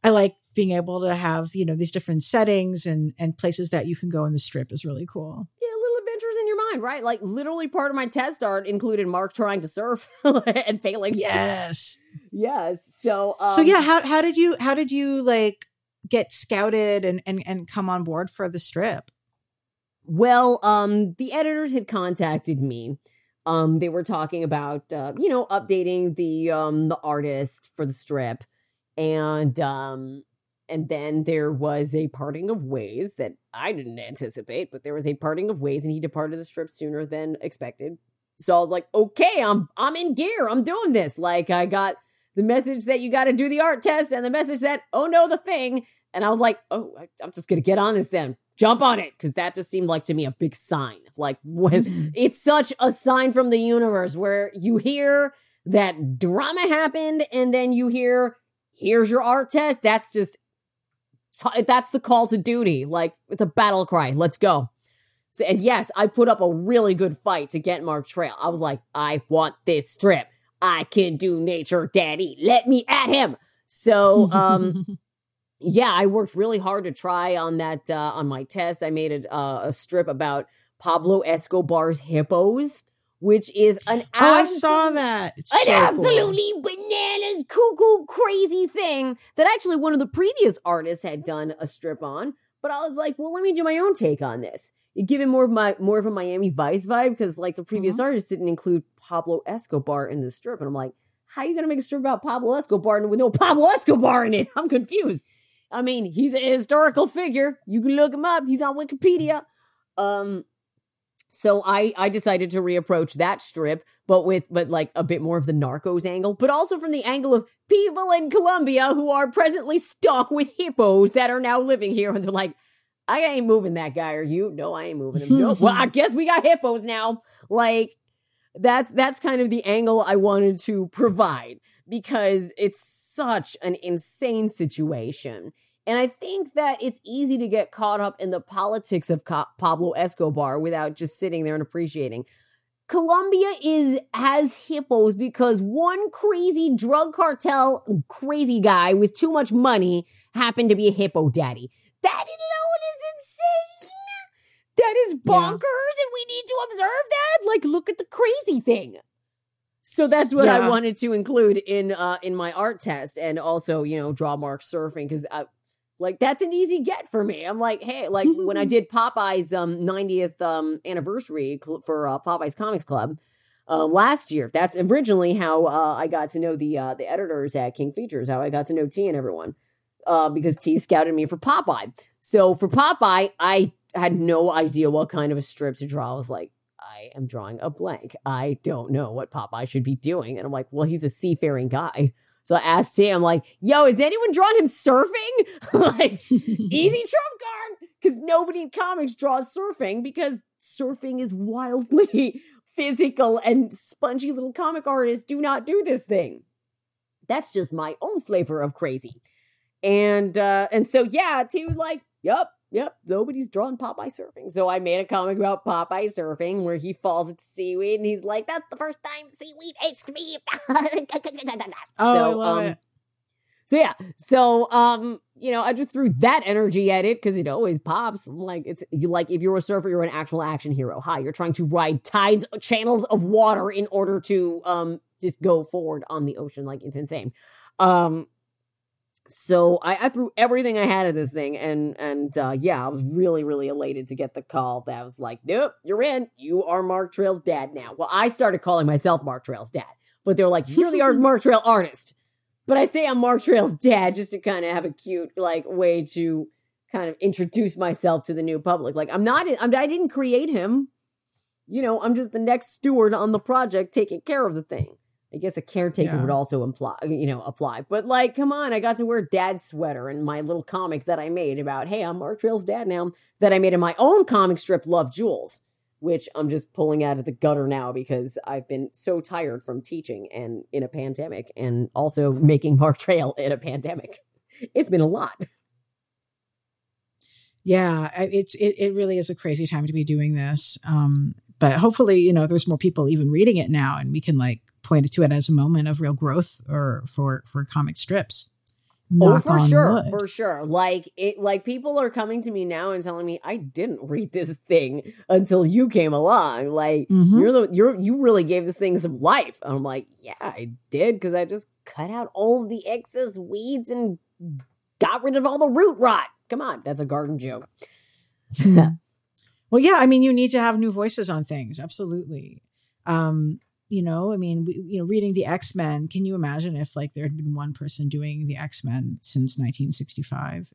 I like being able to have you know these different settings and and places that you can go in the strip is really cool. Yeah, little adventures in your mind, right? Like literally part of my test art included Mark trying to surf and failing. Yes. Yes. So um, so yeah, how how did you how did you like get scouted and and and come on board for the strip? Well, um, the editors had contacted me. Um, they were talking about uh, you know, updating the um the artist for the strip. And um and then there was a parting of ways that I didn't anticipate, but there was a parting of ways and he departed the strip sooner than expected. So I was like, okay, I'm I'm in gear. I'm doing this. Like I got the message that you got to do the art test and the message that, oh no, the thing. And I was like, oh, I, I'm just going to get on this then. Jump on it. Cause that just seemed like to me a big sign. Like when it's such a sign from the universe where you hear that drama happened and then you hear, here's your art test. That's just, that's the call to duty. Like it's a battle cry. Let's go. So, and yes, I put up a really good fight to get Mark Trail. I was like, I want this strip. I can do nature, daddy. Let me at him. So, um, yeah, I worked really hard to try on that, uh, on my test. I made a, uh, a strip about Pablo Escobar's hippos, which is an oh, I saw that. It's an so absolutely cool. bananas, cuckoo, crazy thing that actually one of the previous artists had done a strip on. But I was like, well, let me do my own take on this. You give it more of my more of a Miami Vice vibe because like the previous mm-hmm. artist didn't include Pablo Escobar in the strip, and I'm like, how are you gonna make a strip about Pablo Escobar with no Pablo Escobar in it? I'm confused. I mean, he's a historical figure. You can look him up. He's on Wikipedia. Um, so I I decided to reapproach that strip, but with but like a bit more of the narcos angle, but also from the angle of people in Colombia who are presently stuck with hippos that are now living here, and they're like, I ain't moving that guy, are you? No, I ain't moving him. No. well, I guess we got hippos now. Like that's that's kind of the angle I wanted to provide because it's such an insane situation. And I think that it's easy to get caught up in the politics of Pablo Escobar without just sitting there and appreciating. Colombia is has hippos because one crazy drug cartel crazy guy with too much money happened to be a hippo daddy. That alone is insane. That is bonkers, yeah. and we need to observe that. Like, look at the crazy thing. So that's what yeah. I wanted to include in uh in my art test, and also you know draw mark surfing because I like that's an easy get for me. I'm like, hey, like when I did Popeye's um 90th um anniversary cl- for uh, Popeye's Comics Club um last year. That's originally how uh, I got to know the uh, the editors at King Features. How I got to know T and everyone uh, because T scouted me for Popeye. So for Popeye, I had no idea what kind of a strip to draw. I was like, I am drawing a blank. I don't know what Popeye should be doing. And I'm like, well, he's a seafaring guy. So I asked him, like, yo, is anyone drawing him surfing? like, easy trump card. Because nobody in comics draws surfing because surfing is wildly physical and spongy little comic artists do not do this thing. That's just my own flavor of crazy. And uh and so yeah, to like, yep, yep, nobody's drawn Popeye surfing. So I made a comic about Popeye surfing where he falls into seaweed and he's like, that's the first time seaweed ate me. oh, so, I love um, it. So yeah, so um, you know, I just threw that energy at it because it always pops. Like it's you like if you're a surfer, you're an actual action hero. Hi, you're trying to ride tides, channels of water in order to um just go forward on the ocean. Like it's insane. Um, so I, I, threw everything I had at this thing, and and uh, yeah, I was really really elated to get the call. That was like, nope, you're in. You are Mark Trail's dad now. Well, I started calling myself Mark Trail's dad, but they're like, you're the art Mark Trail artist. But I say I'm Mark Trail's dad just to kind of have a cute like way to kind of introduce myself to the new public. Like I'm not, I'm, I didn't create him. You know, I'm just the next steward on the project taking care of the thing. I guess a caretaker yeah. would also imply, you know, apply. But like, come on, I got to wear dad's sweater in my little comic that I made about, hey, I'm Mark Trail's dad now. That I made in my own comic strip, Love Jules, which I'm just pulling out of the gutter now because I've been so tired from teaching and in a pandemic, and also making Mark Trail in a pandemic. It's been a lot. Yeah, it's it, it really is a crazy time to be doing this. Um, but hopefully, you know, there's more people even reading it now, and we can like pointed to it as a moment of real growth or for for comic strips. Knock oh, for sure, wood. for sure. Like it, like people are coming to me now and telling me I didn't read this thing until you came along. Like mm-hmm. you're the you're you really gave this thing some life. And I'm like, yeah, I did because I just cut out all the excess weeds and got rid of all the root rot. Come on, that's a garden joke. well, yeah, I mean, you need to have new voices on things. Absolutely. Um, you know i mean we, you know reading the x-men can you imagine if like there had been one person doing the x-men since 1965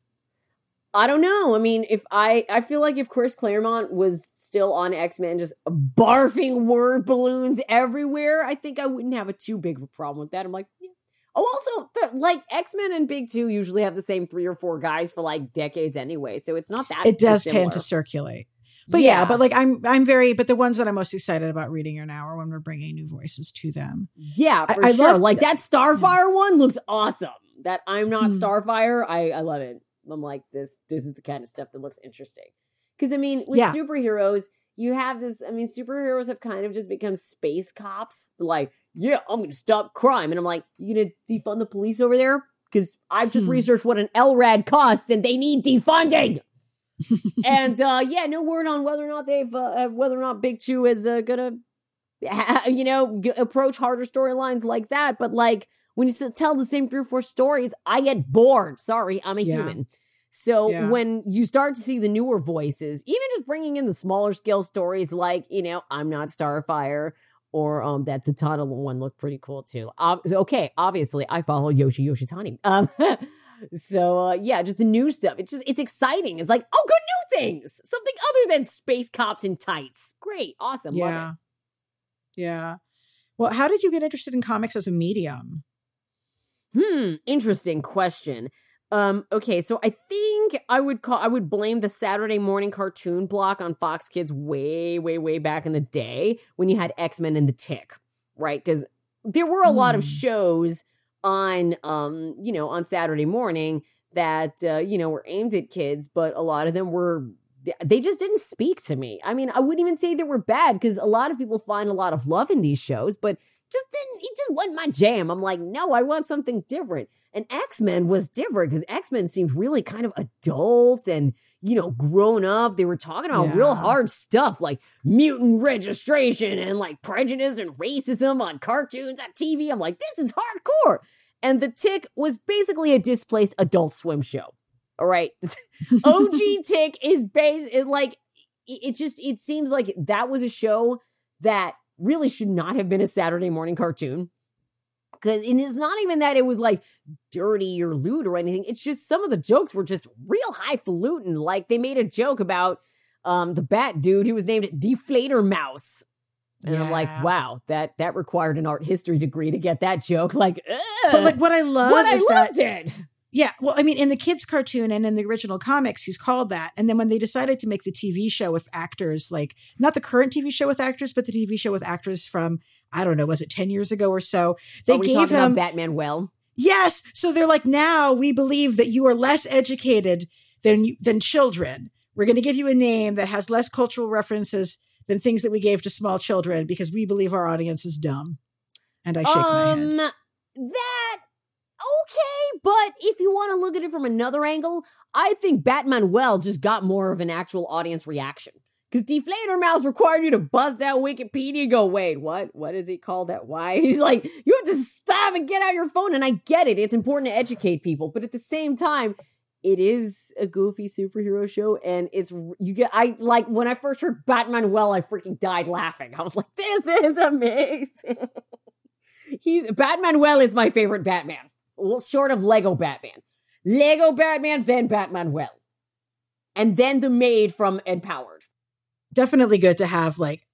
I don't know. I mean, if I I feel like if Chris Claremont was still on X Men, just barfing word balloons everywhere, I think I wouldn't have a too big of a problem with that. I'm like, yeah. oh, also, the, like X Men and Big Two usually have the same three or four guys for like decades anyway, so it's not that. It does tend to circulate. But yeah. yeah. but like I'm I'm very but the ones that I'm most excited about reading are now are when we're bringing new voices to them. Yeah, for I, sure. I love like that Starfire yeah. one looks awesome. That I'm not hmm. Starfire, I I love it. I'm like this this is the kind of stuff that looks interesting. Cuz I mean, with yeah. superheroes, you have this I mean, superheroes have kind of just become space cops. Like, yeah, I'm going to stop crime and I'm like, you going to defund the police over there? Cuz I've just hmm. researched what an LRAD costs and they need defunding and uh, yeah, no word on whether or not they've uh, whether or not Big Two is uh, gonna you know, g- approach harder storylines like that. But like when you tell the same three or four stories, I get bored. Sorry, I'm a Yeah. human. So Yeah. when you start to see the newer voices, even just bringing in the smaller scale stories, like you know, I'm not Starfire, or um, that Zatanna one looked pretty cool too. Ob- okay, obviously I follow Yoshi Yoshitani. Um, so uh, yeah, just the new stuff. It's just it's exciting. It's like oh, good new things, something other than space cops in tights. Great, awesome, love it. Yeah. Yeah. Well, how did you get interested in comics as a medium? Hmm, interesting question. Um, okay, so I think I would call I would blame the Saturday morning cartoon block on Fox Kids way, way, way back in the day when you had X-Men and the Tick, right? Because there were a lot of Hmm. shows on um, you know, on Saturday morning that uh, you know, were aimed at kids, but a lot of them were they just didn't speak to me. I mean, I wouldn't even say they were bad because a lot of people find a lot of love in these shows, but just didn't it just wasn't my jam. I'm like, no, I want something different. And X-Men was different because X-Men seemed really kind of adult and you know, grown up. They were talking about real hard stuff like mutant registration and like prejudice and racism on cartoons on TV. I'm like, this is hardcore. And the tick was basically a displaced adult swim show. All right. OG Tick is based it like it it just it seems like that was a show that really should not have been a Saturday morning cartoon. Cause it's not even that it was like dirty or lewd or anything. It's just some of the jokes were just real highfalutin. Like they made a joke about um the bat dude who was named Die Fledermaus. And I'm like, wow, that that required an art history degree to get that joke. Like, But like what I love what I is that loved it. Yeah, well, I mean, in the kids' cartoon and in the original comics, he's called that. And then when they decided to make the TV show with actors, like not the current TV show with actors, but the TV show with actors from I don't know, was it ten years ago or so? They gave talking him about Batmanuel? yes. So they're like, now we believe that you are less educated than you, than children. We're going to give you a name that has less cultural references than things that we gave to small children because we believe our audience is dumb. And I shake my head. um, that okay, but if you want to look at it from another angle, I think Batmanuel just got more of an actual audience reaction. Because Die Fledermaus required you to bust out Wikipedia and go, wait, what? What is he called that? Why? He's like, you have to stop and get out your phone. And I get it. It's important to educate people. But at the same time, it is a goofy superhero show. And it's, you get, I like, when I first heard Batmanuel, I freaking died laughing. I was like, this is amazing. He's Batmanuel, is my favorite Batman. Well, short of Lego Batman, Lego Batman, then Batmanuel, and then the maid from Empowered. definitely good to have like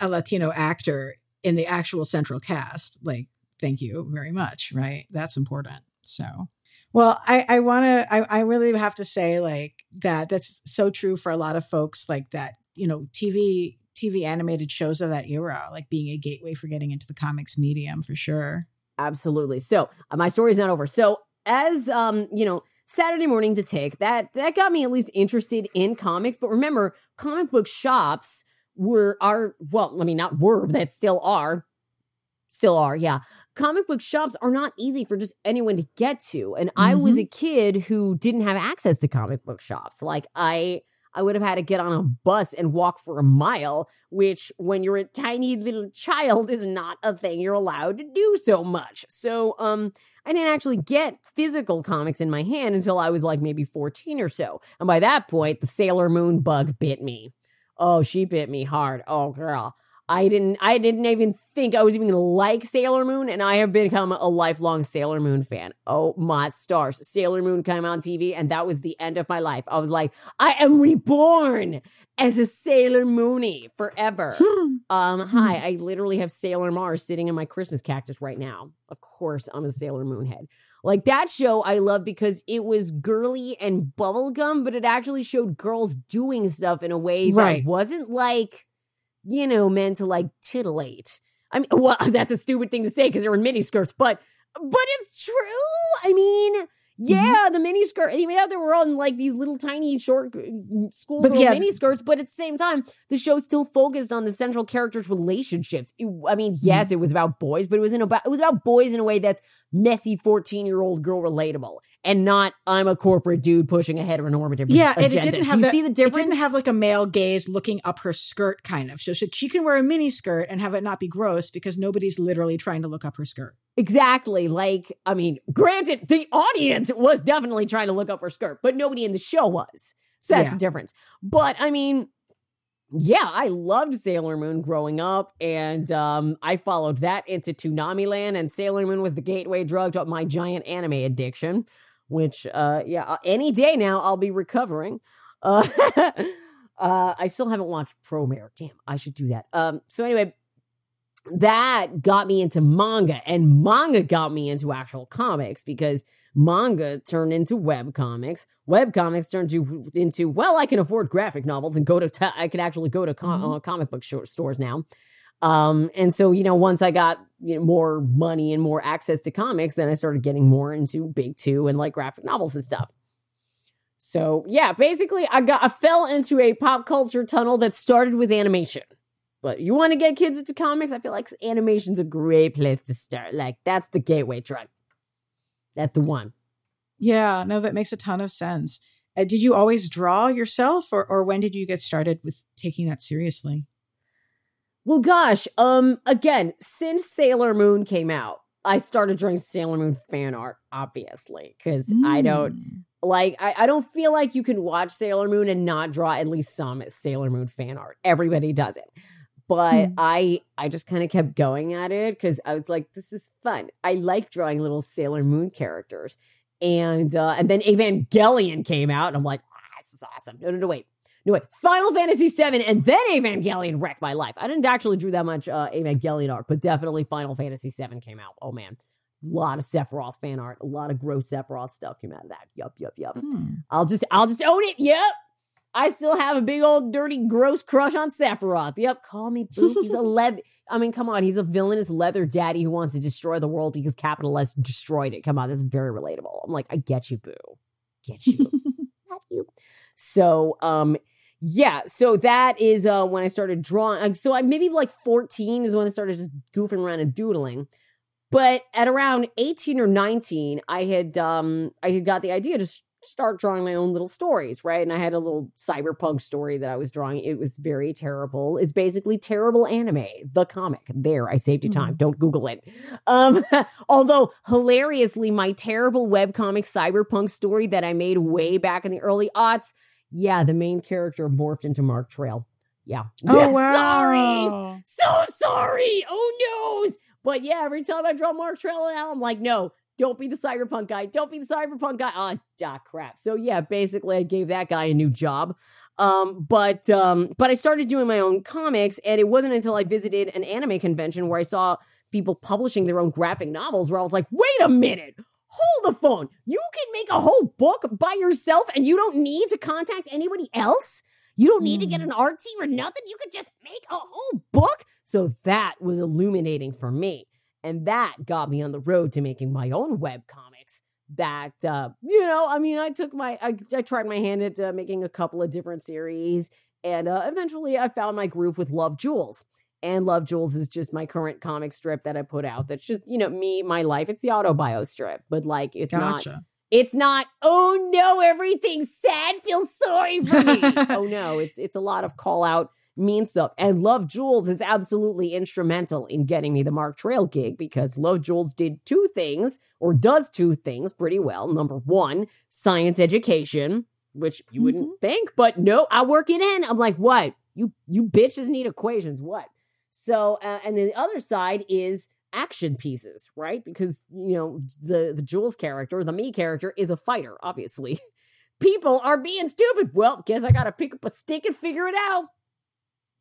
a Latino actor in the actual central cast. Like, thank you very much. Right. That's important. So, well, I, I want to, I, I really have to say like that that's so true for a lot of folks like that, you know, TV, TV animated shows of that era, like being a gateway for getting into the comics medium for sure. Absolutely. So uh, my story's not over. So as um, you know, Saturday morning to take that that got me at least interested in comics. But remember, comic book shops were are well, I mean, not were that still are, still are. Yeah, comic book shops are not easy for just anyone to get to. And I was a kid who didn't have access to comic book shops. Like I. I would have had to get on a bus and walk for a mile, which, when you're a tiny little child, is not a thing you're allowed to do so much. So, um, I didn't actually get physical comics in my hand until I was like maybe 14 or so. And by that point, the Sailor Moon bug bit me. Oh, she bit me hard. Oh, girl. I didn't I didn't even think I was even gonna like Sailor Moon, and I have become a lifelong Sailor Moon fan. Oh my stars. Sailor Moon came on TV, and that was the end of my life. I was like, I am reborn as a Sailor Moony forever. Um, hi, I literally have Sailor Mars sitting in my Christmas cactus right now. Of course, I'm a Sailor Moon head. Like that show I love because it was girly and bubblegum, but it actually showed girls doing stuff in a way that Right. wasn't like, you know, meant to like titillate. I mean, well, that's a stupid thing to say because they're in mini skirts, but but it's true. I mean, Yeah, the mini skirt. Yeah, they were on like these little tiny short mm, school But yeah. mini skirts, but at the same time, the show still focused on the central characters' relationships. It- I mean, Mm-hmm. yes, it was about boys, but it was in about it was about boys in a way that's messy fourteen year old girl relatable, and not I'm a corporate dude pushing a heteronormative Yeah, and it didn't Do have you the, see the difference? It didn't have like a male gaze looking up her skirt, kind of. So she, she can wear a mini skirt and have it not be gross because nobody's literally trying to look up her skirt. Exactly. Like, I mean, granted, the audience was definitely trying to look up her skirt, but nobody in the show was. So that's Yeah. the difference. But I mean, yeah, I loved Sailor Moon growing up, and um, I followed that into Toonami Land, and Sailor Moon was the gateway drug to my giant anime addiction. Which, uh, yeah, uh, any day now I'll be recovering. Uh, uh, I still haven't watched Promare. Damn, I should do that. Um, so anyway, that got me into manga and manga got me into actual comics because manga turned into web comics web comics turned to, into well i can afford graphic novels and go to i can actually go to com- Mhm. uh, comic book short stores now um and so you know once i got you know, more money and more access to comics then i started getting more into big two and like graphic novels and stuff so yeah basically i got i fell into a pop culture tunnel that started with animation but you want to get kids into comics? I feel like animation's a great place to start. Like that's the gateway drug. That's the one. Yeah, no, that makes a ton of sense. Uh, did you always draw yourself, or or when did you get started with taking that seriously? Well, gosh, um, again, since Sailor Moon came out, I started drawing Sailor Moon fan art, obviously, because I don't Mm. like I, I don't feel like you can watch Sailor Moon and not draw at least some Sailor Moon fan art. Everybody does it. But Hmm. I I just kind of kept going at it because I was like, this is fun. I like drawing little Sailor Moon characters. And uh and then Evangelion came out, and I'm like, ah, this is awesome. No, no, no, wait. No, wait. Final Fantasy VII and then Evangelion wrecked my life. I didn't actually drew that much uh Evangelion art, but definitely Final Fantasy VII came out. Oh man. A lot of Sephiroth fan art, a lot of gross Sephiroth stuff came out of that. Yup, yup, yup. Hmm. I'll just I'll just own it. Yep. I still have a big old dirty gross crush on Sephiroth. Yep, call me boo. He's a leather. I mean, come on, he's a villainous leather daddy who wants to destroy the world because capitalists destroyed it. Come on, this is very relatable. I'm like, I get you, boo. Get you. Love you. So, um, yeah, so that is uh when I started drawing. uh, So I maybe like 14 is when I started just goofing around and doodling. But at around 18 or 19, I had um I had got the idea to s- start drawing my own little stories, right? And I had a little cyberpunk story that I was drawing. It was very terrible. It's basically terrible anime, the comic. There, I saved you time. Don't Google it. Um, although hilariously, my terrible webcomic cyberpunk story that I made way back in the early aughts, yeah, the main character morphed into Mark Trail. Yeah. Oh wow! Sorry so sorry. Oh noes. But yeah, every time I draw Mark Trail now, I'm like, no, don't be the cyberpunk guy. Don't be the cyberpunk guy. Ah, ah, crap. So yeah, basically I gave that guy a new job. Um, but um, but I started doing my own comics, and it wasn't until I visited an anime convention where I saw people publishing their own graphic novels where I was like, wait a minute. Hold the phone. You can make a whole book by yourself and you don't need to contact anybody else? You don't need to get Mm. an art team or nothing. You could just make a whole book. So that was illuminating for me. And that got me on the road to making my own web comics. That, uh, you know, I mean, I took my, I, I tried my hand at uh, making a couple of different series. And uh, eventually I found my groove with Love Jules. And Love Jules is just my current comic strip that I put out. That's just, you know, me, my life. It's the autobio strip, but like, it's not it's not, oh no, everything's sad, feel sorry for me. oh no, it's it's a lot of call out mean stuff. And Love Jules is absolutely instrumental in getting me the Mark Trail gig because Love Jules did two things, or does two things pretty well. Number one, science education, which you wouldn't think, but no, I work it in. I'm like, what? You you bitches need equations. What? So, uh, and then the other side is action pieces, right? Because you know the the Jules character, the me character, is a fighter. Obviously, people are being stupid. Well, guess I gotta pick up a stick and figure it out.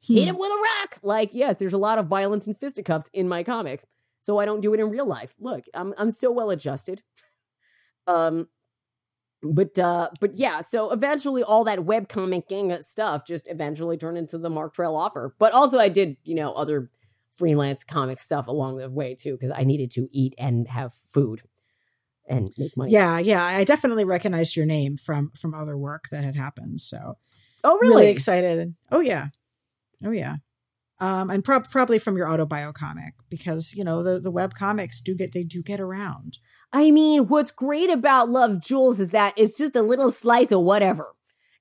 Hit Hmm. him with a rock. Like, yes, there's a lot of violence and fisticuffs in my comic, so I don't do it in real life. Look, I'm I'm so well adjusted. Um, but uh, but yeah, so eventually all that webcomicking stuff just eventually turned into the Mark Trail offer. But also I did, you know, other freelance comic stuff along the way too, because I needed to eat and have food. and make money. Yeah, yeah. I definitely recognized your name from from other work that had happened. So Oh, really, really? excited. Oh yeah, oh yeah. Um, and prob probably from your autobio comic because you know the the web comics do get they do get around. I mean, what's great about Love Jules is that it's just a little slice of whatever.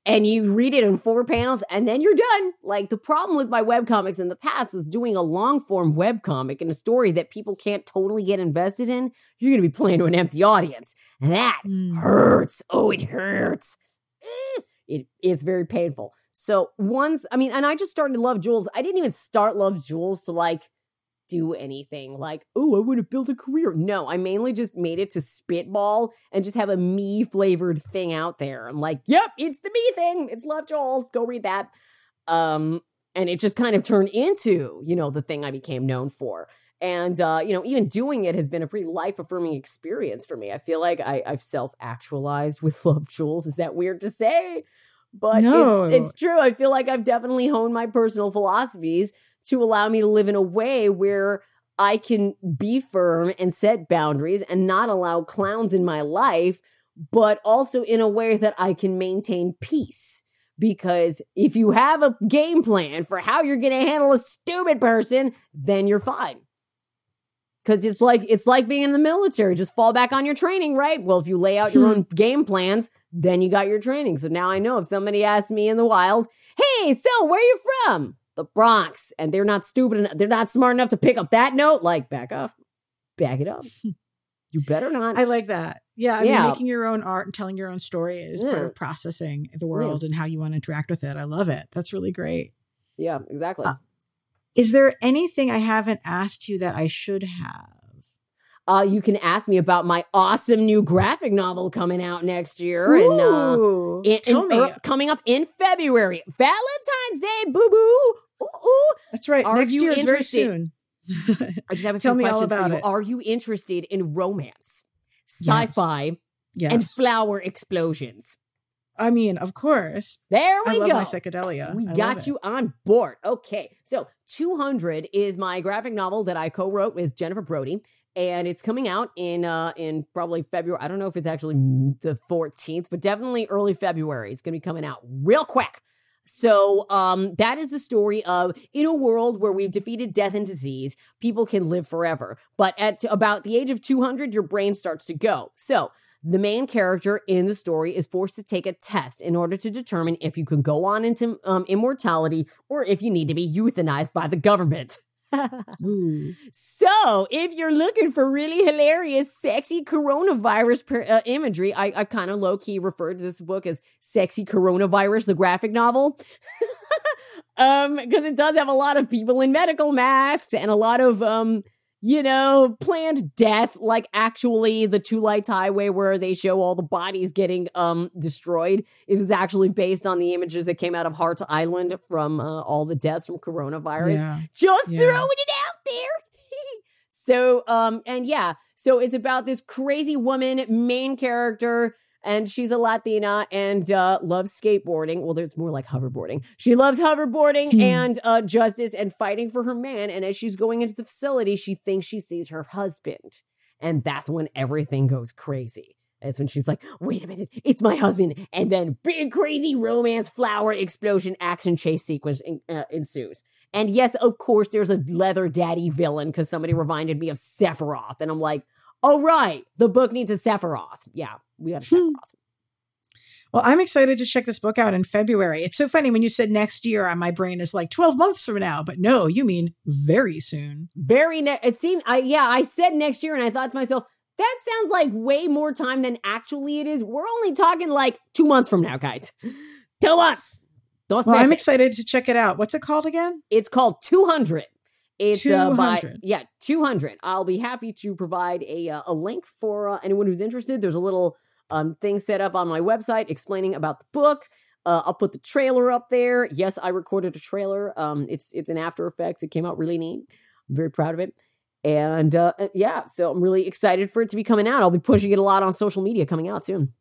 And you read it in four panels and then you're done. Like the problem with my webcomics in the past was doing a long form webcomic in a story that people can't totally get invested in. You're going to be playing to an empty audience. And that Mm. hurts. Oh, it hurts. It, it's very painful. So once, I mean, and I just started to Love Jules. I didn't even start Love Jules to like do anything like, oh, I want to build a career. No, I mainly just made it to spitball and just have a me flavored thing out there. I'm like, yep, it's the me thing. It's Love Jules. Go read that. Um, and it just kind of turned into, you know, the thing I became known for. And uh, you know, even doing it has been a pretty life affirming experience for me. I feel like I, I've self actualized with Love Jules. Is that weird to say? But No. it's it's true. I feel like I've definitely honed my personal philosophies to allow me to live in a way where I can be firm and set boundaries and not allow clowns in my life, but also in a way that I can maintain peace. Because if you have a game plan for how you're going to handle a stupid person, then you're fine. Because it's like it's like being in the military. Just fall back on your training, right? Well, if you lay out your Hmm. own game plans, then you got your training. So now I know if somebody asks me in the wild, "Hey, so where are you from?" The Bronx, and they're not stupid enough, they're not smart enough to pick up that note. Like, back off, back it up. You better not. I like that. Yeah, I Yeah. mean, making your own art and telling your own story is part of processing the world and how you want to interact with it. I love it. That's really great. yeah, exactly. Uh, Is there anything I haven't asked you that I should have? Uh, you can ask me about my awesome new graphic novel coming out next year, and uh, in, tell in- me. er, coming up in February, Valentine's Day, boo boo. Ooh, ooh. That's right. Are Next you year is very interested? soon. I just have a Tell few questions for you. it. Are you interested in romance, sci-fi, yes. and flower explosions? I mean, of course. There I we love go. my psychedelia. We I got you on board. Okay. So 200 is my graphic novel that I co-wrote with Jennifer Brody. And it's coming out in uh in probably February. I don't know if it's actually the 14th, but definitely early February. It's gonna be coming out real quick. So um that is the story of in a world where we've defeated death and disease, people can live forever. But at about the age of 200, your brain starts to go. So the main character in the story is forced to take a test in order to determine if you can go on into um, immortality or if you need to be euthanized by the government. So, if you're looking for really hilarious, sexy coronavirus per, uh, imagery, I, I kind of low key referred to this book as Sexy Coronavirus, the graphic novel. um, because it does have a lot of people in medical masks and a lot of, um, you know, planned death, like actually the Two Lights Highway where they show all the bodies getting um destroyed. It was actually based on the images that came out of Hart's Island from uh, all the deaths from coronavirus Yeah. just Yeah. throwing it out there. so, um, and yeah, so it's about this crazy woman, main character, and she's a Latina and uh, loves skateboarding. Well, it's more like hoverboarding. She loves hoverboarding Hmm. and uh, justice and fighting for her man. And as she's going into the facility, she thinks she sees her husband, and that's when everything goes crazy. That's when she's like, wait a minute, it's my husband. And then big crazy romance, flower explosion, action chase sequence en- uh, ensues. And yes, of course, there's a leather daddy villain because somebody reminded me of Sephiroth. And I'm like, oh, right, the book needs a Sephiroth. Yeah, we got a Hmm. Sephiroth. Well, I'm excited to check this book out in February. It's so funny when you said next year, uh, my brain is like 12 months from now, but no, you mean very soon. Very, ne- it seemed, I yeah, I said next year and I thought to myself, that sounds like way more time than actually it is. We're only talking like two months from now, guys. Two months. Dos Well, I'm excited to check it out. What's it called again? It's called 200. It's uh, by yeah 200. I'll be happy to provide a uh, a link for uh, anyone who's interested. There's a little um thing set up on my website explaining about the book. Uh, I'll put the trailer up there. Yes, I recorded a trailer. Um, it's it's an After Effects. It came out really neat. I'm very proud of it. And uh, uh, yeah, so I'm really excited for it to be coming out. I'll be pushing it a lot on social media coming out soon.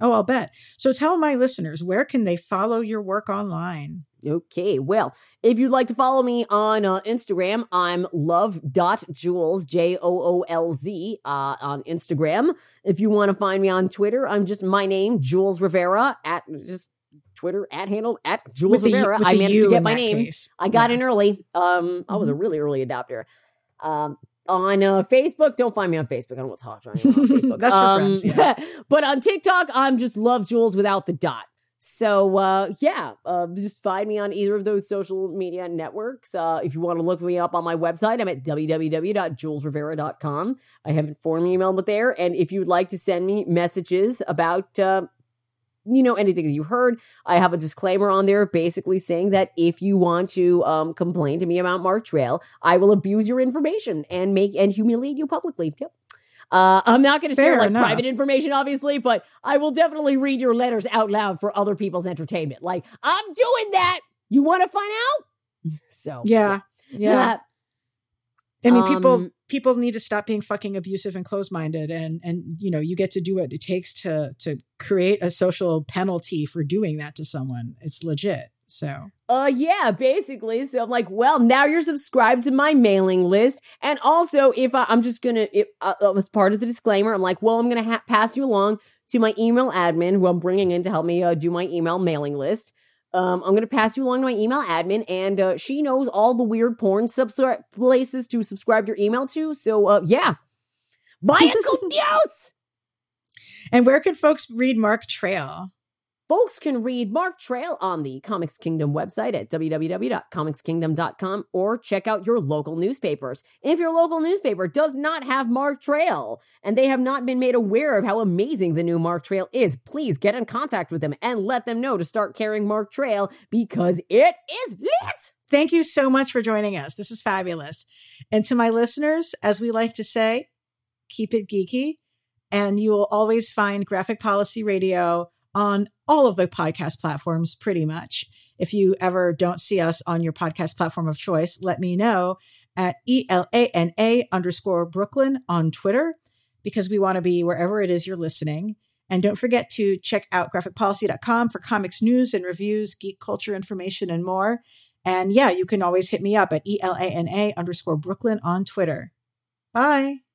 Oh, I'll bet. So tell my listeners, where can they follow your work online? Okay, well, if you'd like to follow me on uh, Instagram, I'm love.joolz, J O O L Z, uh, on Instagram. If you want to find me on Twitter, I'm just my name, Jules Rivera, at just Twitter at handle at Jules the- Rivera. I managed to get my name. case. I got Yeah. in early. Um, I was a Mhm. really early adopter. Um, on uh, Facebook, don't find me on Facebook. I don't want to talk to anyone on Facebook. That's for Um, friends, yeah. but on TikTok, I'm just love Jules without the dot. So uh, yeah, uh, just find me on either of those social media networks. Uh, if you want to look me up on my website, I'm at www.julesrivera.com. I have a form email with there, and if you'd like to send me messages about uh, you know anything that you heard, I have a disclaimer on there, basically saying that if you want to um, complain to me about Mark Trail, I will abuse your information and make and humiliate you publicly. Yep. Uh, I'm not going to share like enough. private information, obviously, but I will definitely read your letters out loud for other people's entertainment. Like I'm doing that. You want to find out? So Yeah. Yeah. yeah. I mean, people Um, people need to stop being fucking abusive and closed minded, and and you know you get to do what it takes to to create a social penalty for doing that to someone. It's legit. So Uh, yeah, basically. So I'm like, well, now you're subscribed to my mailing list, and also if I, I'm just gonna, if, uh, uh, as part of the disclaimer, I'm like, well, I'm gonna ha- pass you along to my email admin, who I'm bringing in to help me uh, do my email mailing list. Um, I'm gonna pass you along to my email admin, and uh, she knows all the weird porn subscri- places to subscribe your email to. So, uh, yeah, vaya con Dios. and where can folks read Mark Trail? Folks can read Mark Trail on the Comics Kingdom website at www.comicskingdom.com or check out your local newspapers. If your local newspaper does not have Mark Trail and they have not been made aware of how amazing the new Mark Trail is, please get in contact with them and let them know to start carrying Mark Trail because it is lit. Thank you so much for joining us. This is fabulous. And to my listeners, as we like to say, keep it geeky. And you will always find Graphic Policy Radio on all of the podcast platforms, pretty much. If you ever don't see us on your podcast platform of choice, let me know at E L A N A underscore Brooklyn on Twitter, because we want to be wherever it is you're listening. And don't forget to check out graphicpolicy.com for comics news and reviews, geek culture information, and more. And yeah, you can always hit me up at E L A N A underscore Brooklyn on Twitter. Bye.